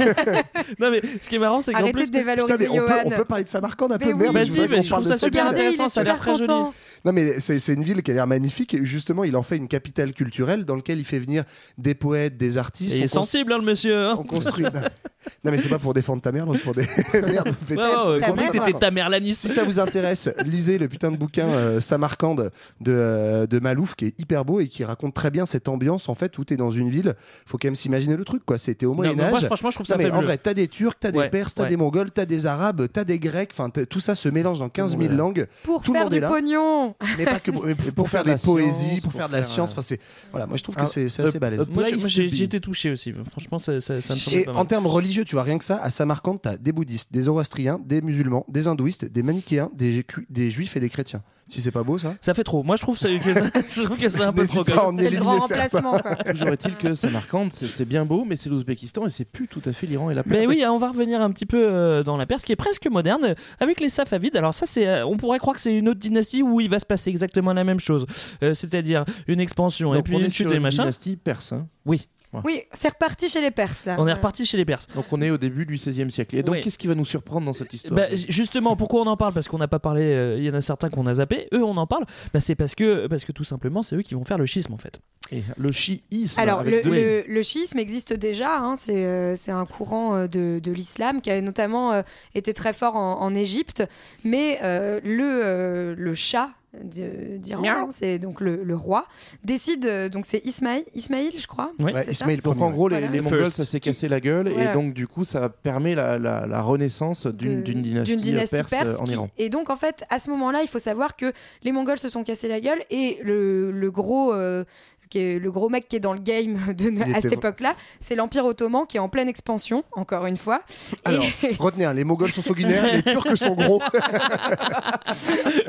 Non mais ce qui est marrant, c'est qu'en Arrêtez plus. de Putain, dévaloriser mais on, peut, Johan. on peut parler de Samarcande un peu oui. Merde, Vas-y, je voudrais mais qu'on je parle trouve de ça cette super ville. Regardez, il intéressant, ça a l'air super très joli. content. Non mais c'est c'est une ville qui a l'air magnifique et justement il en fait une capitale culturelle dans laquelle il fait venir des poètes, des artistes. Il On est sensible, hein, le monsieur. hein. On construit. non mais c'est pas pour défendre ta mère, c'est pour des. Merde, Ouais, ouais, ouais, Ta compris que mère. t'étais ta mère Lanis. Si ça vous intéresse, lisez le putain de bouquin euh, Samarcande de, euh, de Malouf qui est hyper beau et qui raconte très bien cette ambiance en fait où t'es dans une ville. Faut quand même s'imaginer le truc quoi. C'était au Moyen Âge. franchement, je trouve Non, ça mais en fabuleux. vrai, t'as des Turcs, t'as des Ouais, Perses, t'as ouais. des Mongols, t'as des Arabes, t'as des Grecs. Enfin, tout ça se mélange dans 15 000 monde est là. langues. Pour Tout le faire monde du pognon. Mais pas que pour, mais pour, pour faire faire de des la poésies, pour pour faire de la science. euh, Enfin, c'est voilà. Moi, je trouve que c'est c'est assez balèze. Moi, j'ai- été touché aussi. Franchement, ça, ça, ça me Et en termes religieux, tu vois rien que ça, à Samarcande, t'as des bouddhistes, des zoroastriens, des musulmans, des hindouistes, des manichéens, des juifs et des chrétiens. Si c'est pas beau ça Ça fait trop. Moi, je trouve, ça- que, ça- je trouve que c'est un peu trop. C'est le grand remplacement quoi. Toujours est-il que Samarcande, c'est c'est bien beau, mais c'est l'Ouzbékistan et c'est plus tout à fait l'Iran et la Perse. Mais oui, on va revenir un petit peu euh, dans la Perse, qui est presque moderne, avec les Safavides. Alors ça, c'est, euh, on pourrait croire que c'est une autre dynastie où il va se passer exactement la même chose, Euh, c'est-à-dire une expansion et puis on une sur chute et une machin. dynastie perse. hein. Oui. Oui, c'est reparti chez les Perses. Là. On est reparti chez les Perses. Donc on est au début du XVIe siècle. Et donc Ouais. qu'est-ce qui va nous surprendre dans cette histoire Bah, justement, pourquoi on en parle? Parce qu'on n'a pas parlé. euh, Il y en a certains qu'on a zappé. Eux, on en parle. Bah, c'est parce que, parce que tout simplement, c'est eux qui vont faire le schisme en fait. Et le chiisme. Alors, le, deux- le, le chiisme existe déjà, hein, c'est euh, c'est un courant euh, de, de l'islam qui a notamment euh, été très fort en, en Égypte, mais euh, le, euh, le chat d'Iran, hein, c'est donc le, le roi, décide, euh, donc c'est Ismaïl, Ismaïl, je crois. Ouais, c'est ça Donc en gros, les, Voilà. les Mongols, ça s'est cassé la gueule, Voilà. et donc du coup, ça permet la, la- la renaissance d'une d'une dynastie, perse, perse euh, en qui- Iran. Et donc, en fait, à ce moment-là, il faut savoir que les Mongols se sont cassés la gueule et le, le gros. euh, qui est le gros mec qui est dans le game de, Il à était cette époque-là, c'est l'Empire ottoman qui est en pleine expansion, encore une fois. Alors, retenez, hein, les Mongols sont sanguinaires, les Turcs sont gros.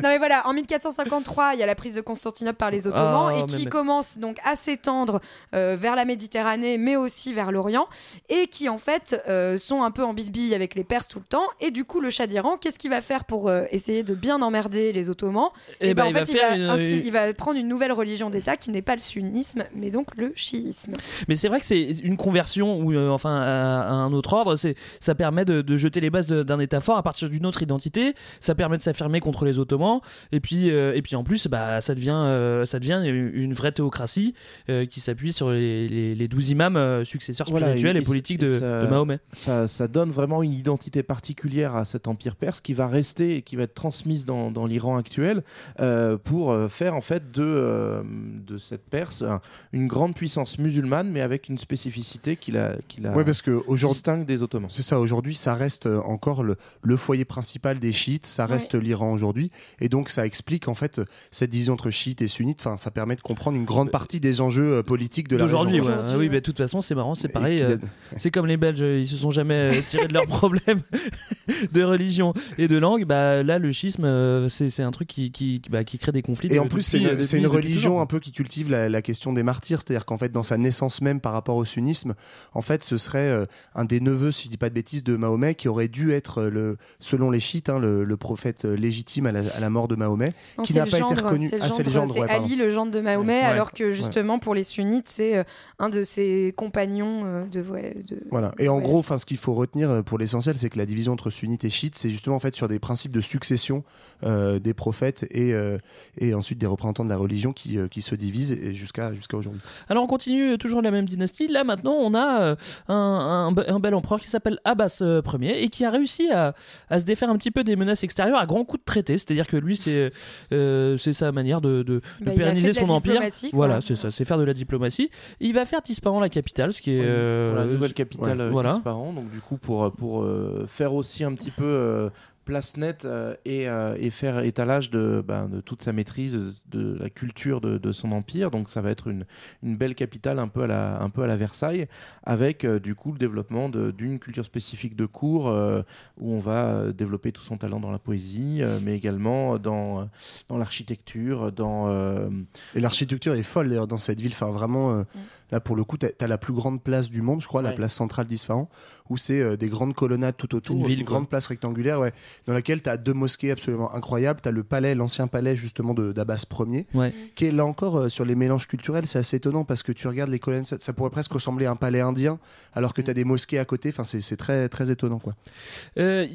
non mais voilà, en 1453, il y a la prise de Constantinople par les Ottomans Ah, et qui mais- commence donc à s'étendre euh, vers la Méditerranée, mais aussi vers l'Orient, et qui en fait euh, sont un peu en bisbille avec les Perses tout le temps. Et du coup, le Shah d'Iran, qu'est-ce qu'il va faire pour euh, essayer de bien emmerder les Ottomans? Eh Eh ben, ben, il en va fait, il faire va, une- insti- il va prendre une nouvelle religion d'État qui n'est pas le sunnisme, mais donc le chiisme. Mais c'est vrai que c'est une conversion ou euh, enfin à, à un autre ordre. C'est ça permet de, de jeter les bases d'un État fort à partir d'une autre identité. Ça permet de s'affirmer contre les Ottomans. Et puis euh, et puis en plus, bah ça devient euh, ça devient une vraie théocratie euh, qui s'appuie sur les, les, les 12 imams euh, successeurs Voilà, spirituels et, et- politiques et de, ça- de Mahomet. Ça, ça donne vraiment une identité particulière à cet empire perse qui va rester et qui va être transmise dans, dans l'Iran actuel euh, pour faire en fait de, euh, de cette Perse un- une grande puissance musulmane mais avec une spécificité qui la, qui la Ouais, parce que aujourd'hui, distingue des Ottomans. C'est ça, aujourd'hui, ça reste euh, encore le, le foyer principal des chiites, ça reste l'Iran aujourd'hui, et donc ça explique en fait euh, cette division entre chiites et sunnites, enfin, ça permet de comprendre une grande partie des enjeux euh, politiques de la région. D'aujourd'hui, ouais. Ah oui, bah, de toute façon, c'est marrant, c'est pareil. euh, c'est comme les Belges, ils se sont jamais euh, tirés de leurs problèmes de religion et de langue. Bah là, le schisme, euh, c'est un truc qui, qui, bah, qui crée des conflits. Et de- en plus, c'est une, religion un peu qui cultive la, la question des martyrs, c'est-à-dire qu'en fait, dans sa naissance même par rapport au sunnisme, en fait, ce serait euh, un des neveux, si je dis pas de bêtises, de Mahomet, qui aurait dû être, euh, le, selon les chiites, hein, le, le prophète euh, légitime à la, à la mort de Mahomet, Non, qui n'a pas été gendre, reconnu. C'est Ah, le gendre, ouais. Ali, le gendre de Mahomet, Ouais. alors que Ouais. justement pour les sunnites, c'est un de ses compagnons de, ouais, de- Voilà. Et en Ouais. gros, enfin, ce qu'il faut retenir pour l'essentiel, c'est que la division entre sunnites et chiites, c'est justement en fait sur des principes de succession euh, des prophètes et, euh, et ensuite des représentants de la religion qui, euh, qui se divisent et jusqu'à jusqu'à aujourd'hui. Alors on continue euh, toujours la même dynastie. Là maintenant on a euh, un, un be- un bel empereur qui s'appelle Abbas euh, Ier et qui a réussi à, à se défaire un petit peu des menaces extérieures à grands coups de traité. C'est-à-dire que lui c'est euh, c'est sa manière de, Bah, pérenniser de la son empire. Voilà, c'est ça, c'est faire de la diplomatie. Il va faire disparaître la capitale, ce qui est euh, Voilà, nouvelle capitale ouais, voilà. Donc du coup pour pour euh, faire aussi un petit peu euh, place nette euh, et, euh, et faire étalage de, ben, de toute sa maîtrise de la culture de, de son empire. Donc ça va être une, une belle capitale un peu à la, un peu à la Versailles, avec euh, du coup le développement d'une culture spécifique de cours euh, où on va développer tout son talent dans la poésie, euh, mais également dans, dans l'architecture, dans... euh, Et l'architecture est folle d'ailleurs dans cette ville. Enfin, vraiment, euh, là pour le coup, tu as, la plus grande place du monde, je crois, la place centrale d'Isfahan, où c'est euh, des grandes colonnades tout autour, Une ville, grande place rectangulaire, ouais, dans laquelle tu as deux mosquées absolument incroyables. Tu as le palais, l'ancien palais justement de- d'Abbas Ier, Ouais. qui est là encore euh, sur les mélanges culturels. C'est assez étonnant parce que tu regardes les colonnes, ça, ça pourrait presque ressembler à un palais indien, alors que tu as des mosquées à côté. Enfin, c'est très, très étonnant, quoi. Euh,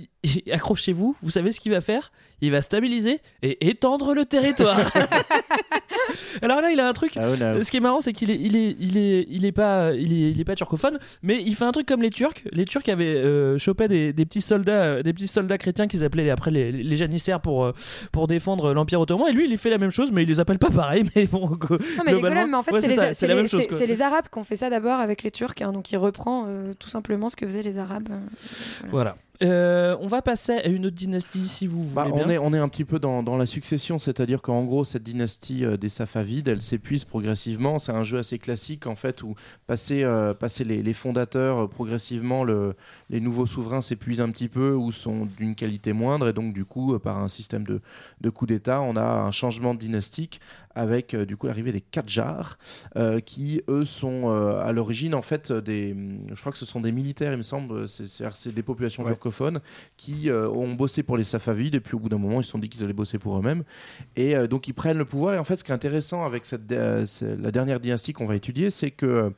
Accrochez-vous, vous savez ce qu'il va faire? Il va stabiliser et étendre le territoire. Alors là, il a un truc. Ah là- Ce qui est marrant, c'est qu'il est, il est, il est, il est pas, il est, il est pas turcophone, mais il fait un truc comme les Turcs. Les Turcs avaient euh, chopé des, des petits soldats, euh, des petits soldats chrétiens qu'ils appelaient après les, les janissaires pour, euh, pour défendre l'Empire ottoman. Et lui, il fait la même chose, mais il les appelle pas pareil. Mais bon, Non, mais globalement, mais en fait, ouais, c'est les, Arabes qui ont fait ça d'abord avec les Turcs, hein, donc il reprend euh, tout simplement ce que faisaient les Arabes. Voilà. Euh, on va passer à une autre dynastie si vous voulez. Bah, on, bien. est, on est un petit peu dans, dans la succession, c'est-à-dire qu'en gros, cette dynastie euh, des Safavides, elle s'épuise progressivement. C'est un jeu assez classique, en fait, où passer, euh, passer les, les fondateurs, progressivement, le, les nouveaux souverains s'épuisent un petit peu ou sont d'une qualité moindre. Et donc, du coup, par un système de, de coup d'État, on a un changement dynastique avec euh, du coup l'arrivée des Kadjars, euh, qui eux sont euh, à l'origine en fait des, je crois que ce sont des militaires, il me semble, c'est- des populations Ouais. turcophones qui ont bossé pour les Safavides et puis au bout d'un moment ils se sont dit qu'ils allaient bosser pour eux-mêmes et donc ils prennent le pouvoir et en fait ce qui est intéressant avec cette, la dernière dynastie qu'on va étudier c'est que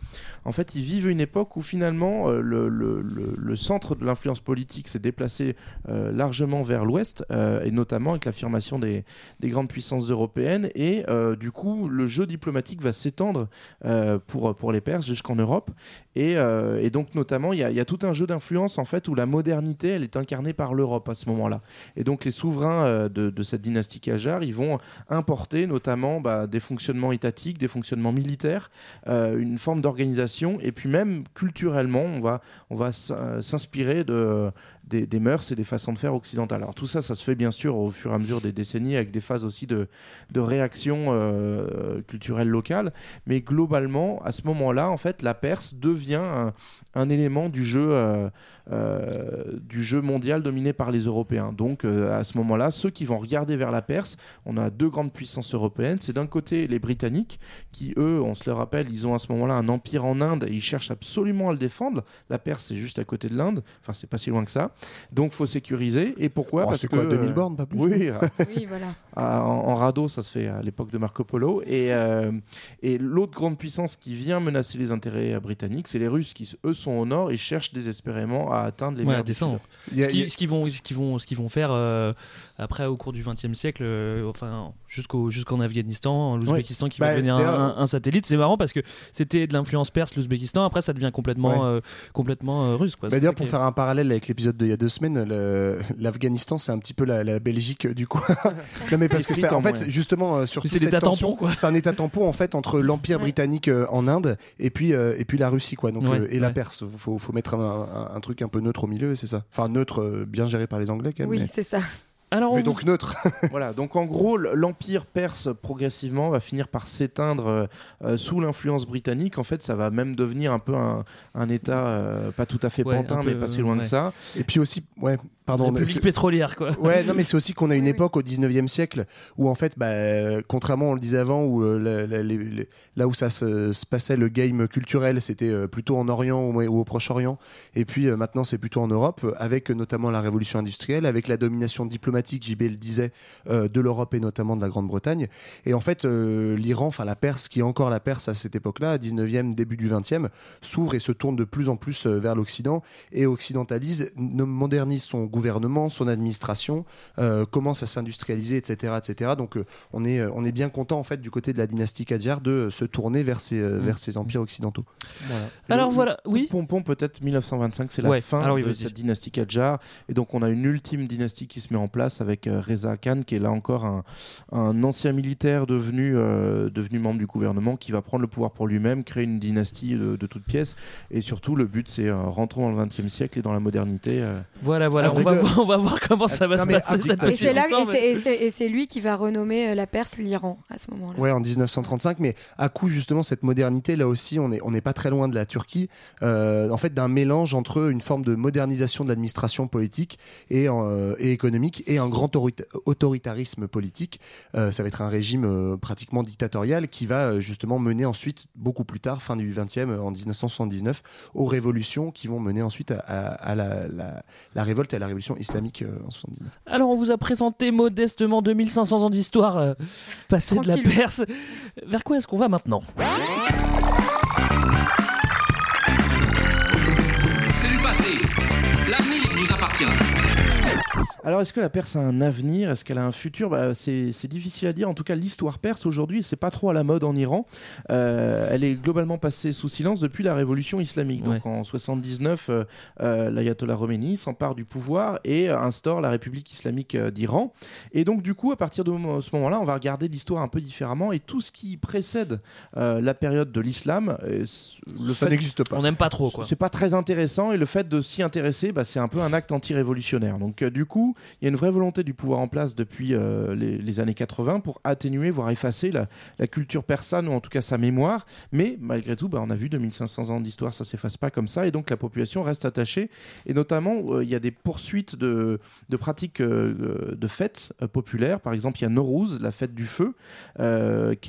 en fait ils vivent une époque où finalement le, le- le- le centre de l'influence politique s'est déplacé largement vers l'ouest et notamment avec l'affirmation des, des grandes puissances européennes et euh, du coup le jeu diplomatique va s'étendre euh, pour, pour les Perses jusqu'en Europe. Et, euh, et donc notamment il y, a- tout un jeu d'influence en fait où la modernité elle est incarnée par l'Europe à ce moment-là. Et donc les souverains euh, de, cette dynastie Qajar ils vont importer notamment bah, des fonctionnements étatiques des fonctionnements militaires euh, une forme d'organisation. Et puis même culturellement on va, on va euh, s'inspirer de, des, mœurs et des façons de faire occidentales. Alors tout ça, ça se fait bien sûr au fur et à mesure des décennies avec des phases aussi de, de réaction euh, culturelle locale, mais globalement, à ce moment-là, en fait, la Perse devient un, un élément du jeu, euh, euh, du jeu mondial dominé par les Européens. Donc euh, à ce moment-là, ceux qui vont regarder vers la Perse, on a deux grandes puissances européennes. C'est d'un côté les Britanniques, qui eux, on se le rappelle, ils ont à ce moment-là un empire en Inde et ils cherchent absolument à le défendre. La Perse, c'est juste à côté de l'Inde. Enfin, c'est pas si loin que ça. Donc, faut sécuriser. Et pourquoi? Oh, Parce c'est que quoi, 2000 euh, bornes, pas plus, Oui, Oui, voilà. à- en, en radeau, ça se fait à l'époque de Marco Polo. Et, euh, et l'autre grande puissance qui vient menacer les intérêts euh, britanniques, c'est les Russes qui, eux, sont au nord et cherchent désespérément à atteindre les Ouais, mers à du. Sud. Ce qui- ce qu'ils vont, ce qu'ils vont, ce qu'ils vont faire euh, après au cours du XXe siècle, euh, enfin jusqu'au jusqu'en Afghanistan, en l'Ouzbékistan qui va Bah, devenir un, d'ailleurs- un- un satellite. C'est marrant parce que c'était de l'influence perse l'Ouzbékistan. Après, ça devient complètement, Ouais. euh, complètement euh, russe. Quoi. Bah, C'est D'ailleurs, ça pour faire un parallèle avec l'épisode d'il y a deux semaines, le- l'Afghanistan, c'est un petit peu la, la Belgique du coup. non, mais parce que c'est en fait, justement, euh, sur c'est cette tension, tampon, quoi. c'est un état tampon en fait entre l'Empire britannique euh, en Inde et puis, euh, et puis la Russie, quoi. Donc, Ouais, euh, et la ouais. Perse. Faut, faut mettre un, un- un truc un peu neutre au milieu, c'est ça. Enfin, neutre, euh, bien géré par les Anglais quand même. Oui, mais- c'est ça. Alors, on mais vous- donc neutre. voilà, donc en gros, l'empire perse progressivement va finir par s'éteindre euh, euh, sous l'influence britannique. En fait, ça va même devenir un peu un, un État euh, pas tout à fait Ouais, pantin, mais pas si loin ouais. que ça. Et puis aussi, ouais, pardon. République pétrolière, quoi. Ouais, non, mais c'est aussi qu'on a une époque au 19e siècle où, en fait, bah, contrairement, on le disait avant, où, euh, la- la- les- les- là où ça se, se passait, le game culturel, c'était euh, plutôt en Orient ou, ou au Proche-Orient. Et puis euh, maintenant, c'est plutôt en Europe, avec notamment la révolution industrielle, avec la domination diplomatique, JB le disait, euh, de l'Europe et notamment de la Grande-Bretagne. Et en fait, euh, l'Iran, enfin la Perse, qui est encore la Perse à cette époque-là, 19e, début du 20e, s'ouvre et se tourne de plus en plus euh, vers l'Occident et occidentalise, modernise son gouvernement, son administration, euh, commence à s'industrialiser, etc., etc. Donc euh, on est on est bien content en fait du côté de la dynastie Qajar de se tourner vers ces vers ces empires occidentaux. Alors le- voilà, le oui. Pompon, peut-être 1925, c'est la Ouais, fin alors oui, de cette dynastie Qajar. Et donc, on a une ultime dynastie qui se met en place avec euh, Reza Khan, qui est là encore un, un ancien militaire devenu, euh, devenu membre du gouvernement, qui va prendre le pouvoir pour lui-même, créer une dynastie de, de toutes pièces. Et surtout, le but, c'est euh, rentrons dans le XXe siècle et dans la modernité. euh. Voilà, voilà. On, va voir, on va voir comment ça va Non, se passer. cette Et c'est mais- lui qui va renommer la Perse l'Iran à ce moment-là. Ouais, en 1935, mais à coup justement cette modernité, là aussi, on n'est on n'est pas très loin de la Turquie, euh, en fait d'un mélange entre une forme de modernisation de l'administration politique et, euh, et économique et un grand autorita- autoritarisme politique. Euh, ça va être un régime euh, pratiquement dictatorial qui va euh, justement mener ensuite, beaucoup plus tard, fin du 20e, euh, en 1979, aux révolutions qui vont mener ensuite à, à- à la, la- la révolte et à la révolution islamique euh, en 79. Alors, on vous a présenté modestement 2500 ans d'histoire euh, passée de la. Perse. Vers quoi est-ce qu'on va maintenant? C'est du passé. L'avenir nous appartient. Alors, est-ce que la Perse a un avenir? Est-ce qu'elle a un futur? Bah, c'est, c'est difficile à dire. En tout cas, l'histoire perse aujourd'hui, c'est pas trop à la mode en Iran. Euh, elle est globalement passée sous silence depuis la révolution islamique. Donc, en 79, euh, euh, l'ayatollah Khomeini s'empare du pouvoir et euh, instaure la République islamique euh, d'Iran. Et donc, du coup, à partir de ce moment-là, on va regarder l'histoire un peu différemment et tout ce qui précède euh, la période de l'islam. Ça fait- n'existe pas. On n'aime pas trop, quoi. c'est pas très intéressant et le fait de s'y intéresser, bah, c'est un peu un acte anti-révolutionnaire. Donc euh, du coup, il y a une vraie volonté du pouvoir en place depuis euh, les, les années 80 pour atténuer, voire effacer la, la culture persane ou en tout cas sa mémoire. Mais malgré tout, bah, on a vu 2500 ans d'histoire, ça s'efface pas comme ça, et donc la population reste attachée. Et notamment, euh, il y a des poursuites de, de pratiques euh, de fêtes populaires. Par exemple, il y a Nowruz, la fête du feu, qui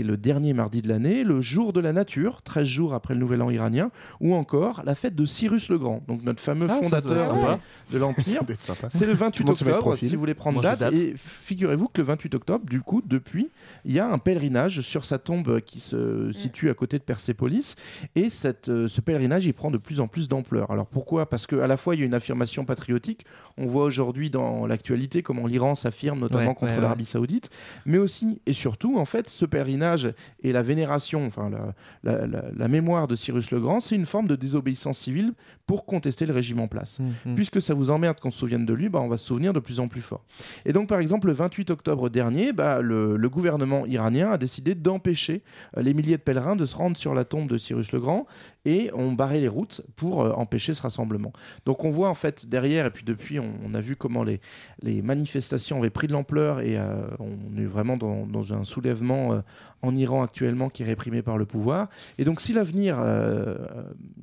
est le dernier mardi de l'année, le jour de la nature, 13 jours après le Nouvel An iranien, ou encore la fête de Cyrus le Grand, donc notre fameux Ah, fondateur de, de l'Empire. C'est le Tout 28 le octobre, si vous voulez prendre date. date. Et figurez-vous que le 28 octobre, du coup, depuis, il y a un pèlerinage sur sa tombe qui se situe à côté de Persépolis. Et cette, euh, ce pèlerinage, il prend de plus en plus d'ampleur. Alors pourquoi? Parce qu'à la fois, il y a une affirmation patriotique. On voit aujourd'hui dans l'actualité comment l'Iran s'affirme, notamment Ouais, contre ouais, ouais. l'Arabie Saoudite. Mais aussi et surtout, en fait, ce pèlerinage et la vénération, enfin la, la- la- la mémoire de Cyrus le Grand, c'est une forme de désobéissance civile pour contester le régime en place. Mhm. Puisque ça vous emmerde qu'on se souvienne de lui, bah, on va se souvenir de plus en plus fort. Et donc, par exemple, le 28 octobre dernier, bah, le, gouvernement iranien a décidé d'empêcher euh, les milliers de pèlerins de se rendre sur la tombe de Cyrus le Grand et ont barré les routes pour euh, empêcher ce rassemblement. Donc, on voit en fait derrière, et puis depuis, on, on a vu comment les, les manifestations avaient pris de l'ampleur et euh, on est vraiment dans, dans un soulèvement euh, en Iran actuellement qui est réprimé par le pouvoir. Et donc, si l'avenir,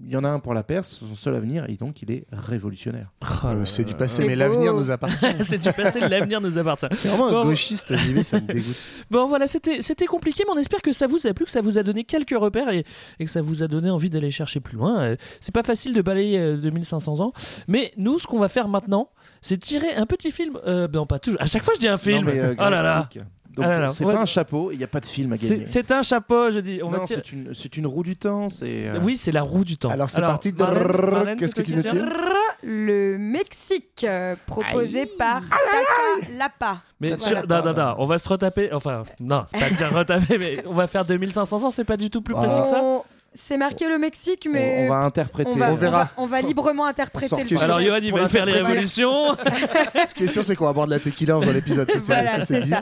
il y en a un pour la Perse, son seul avenir, et donc il est révolutionnaire. Oh Euh, c'est du passé, mais l'avenir nous appartient. c'est du passé, l'avenir nous appartient. C'est vraiment un gauchiste, ça me dégoûte. Bon voilà, c'était c'était compliqué, mais on espère que ça vous a plu, que ça vous a donné quelques repères et, et que ça vous a donné envie d'aller chercher plus loin. Euh, C'est pas facile de balayer euh, 2500 ans, mais nous, ce qu'on va faire maintenant, c'est tirer un petit film. Euh, non, pas toujours. À chaque fois, je dis un film. Non, mais, euh, oh là là. Donc, Ah c'est ouais. pas un chapeau, il n'y a pas de film à gagner. c'est un chapeau, je dis. On Non, c'est une, roue du temps. C'est euh, Oui, c'est la roue du temps. Alors, c'est parti. Qu'est-ce que tu nous tires Le Mexique, euh, proposé par Taka Lapa. Mais sur- non, non, non, on va se retaper. Enfin, non, c'est pas dire retaper, mais on va faire 2500 ans, c'est pas du tout plus précis que ça. C'est marqué le Mexique, mais on va interpréter. on va, On verra. on va- on va librement interpréter le. Alors, Johan, il va faire les révolutions. Ce qui est sûr, c'est qu'on aborde la tequila dans l'épisode. c'est- Voilà, ça, ça.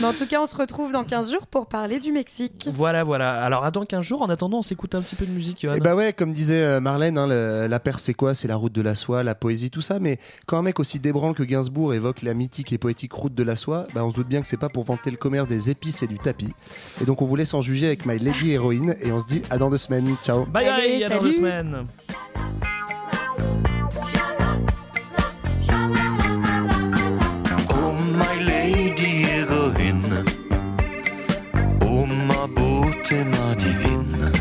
Mais en tout cas, on se retrouve dans 15 jours pour parler du Mexique. Voilà, voilà. Alors, attends 15 jours. En attendant, on s'écoute un petit peu de musique, Johan. Et bah ouais, comme disait euh, Marlène, hein, le- la Perse c'est quoi? C'est la route de la soie, la poésie, tout ça. Mais quand un mec aussi débranle que Gainsbourg évoque la mythique et poétique route de la soie, bah on se doute bien que c'est pas pour vanter le commerce des épices et du tapis. Et donc on vous laisse en juger avec My Lady Héroïne et on se dit à dans deux semaines. Ciao. Bye Allez, bye, à dans deux semaines. Oh my lady héroïne, oh ma beauté, ma divine,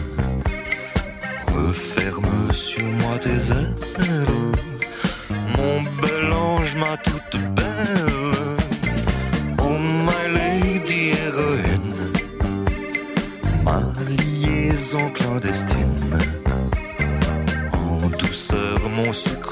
referme sur moi tes ailes, mon bel ange, ma toute belle. Oh my lady héroïne, ma liaison mon sucre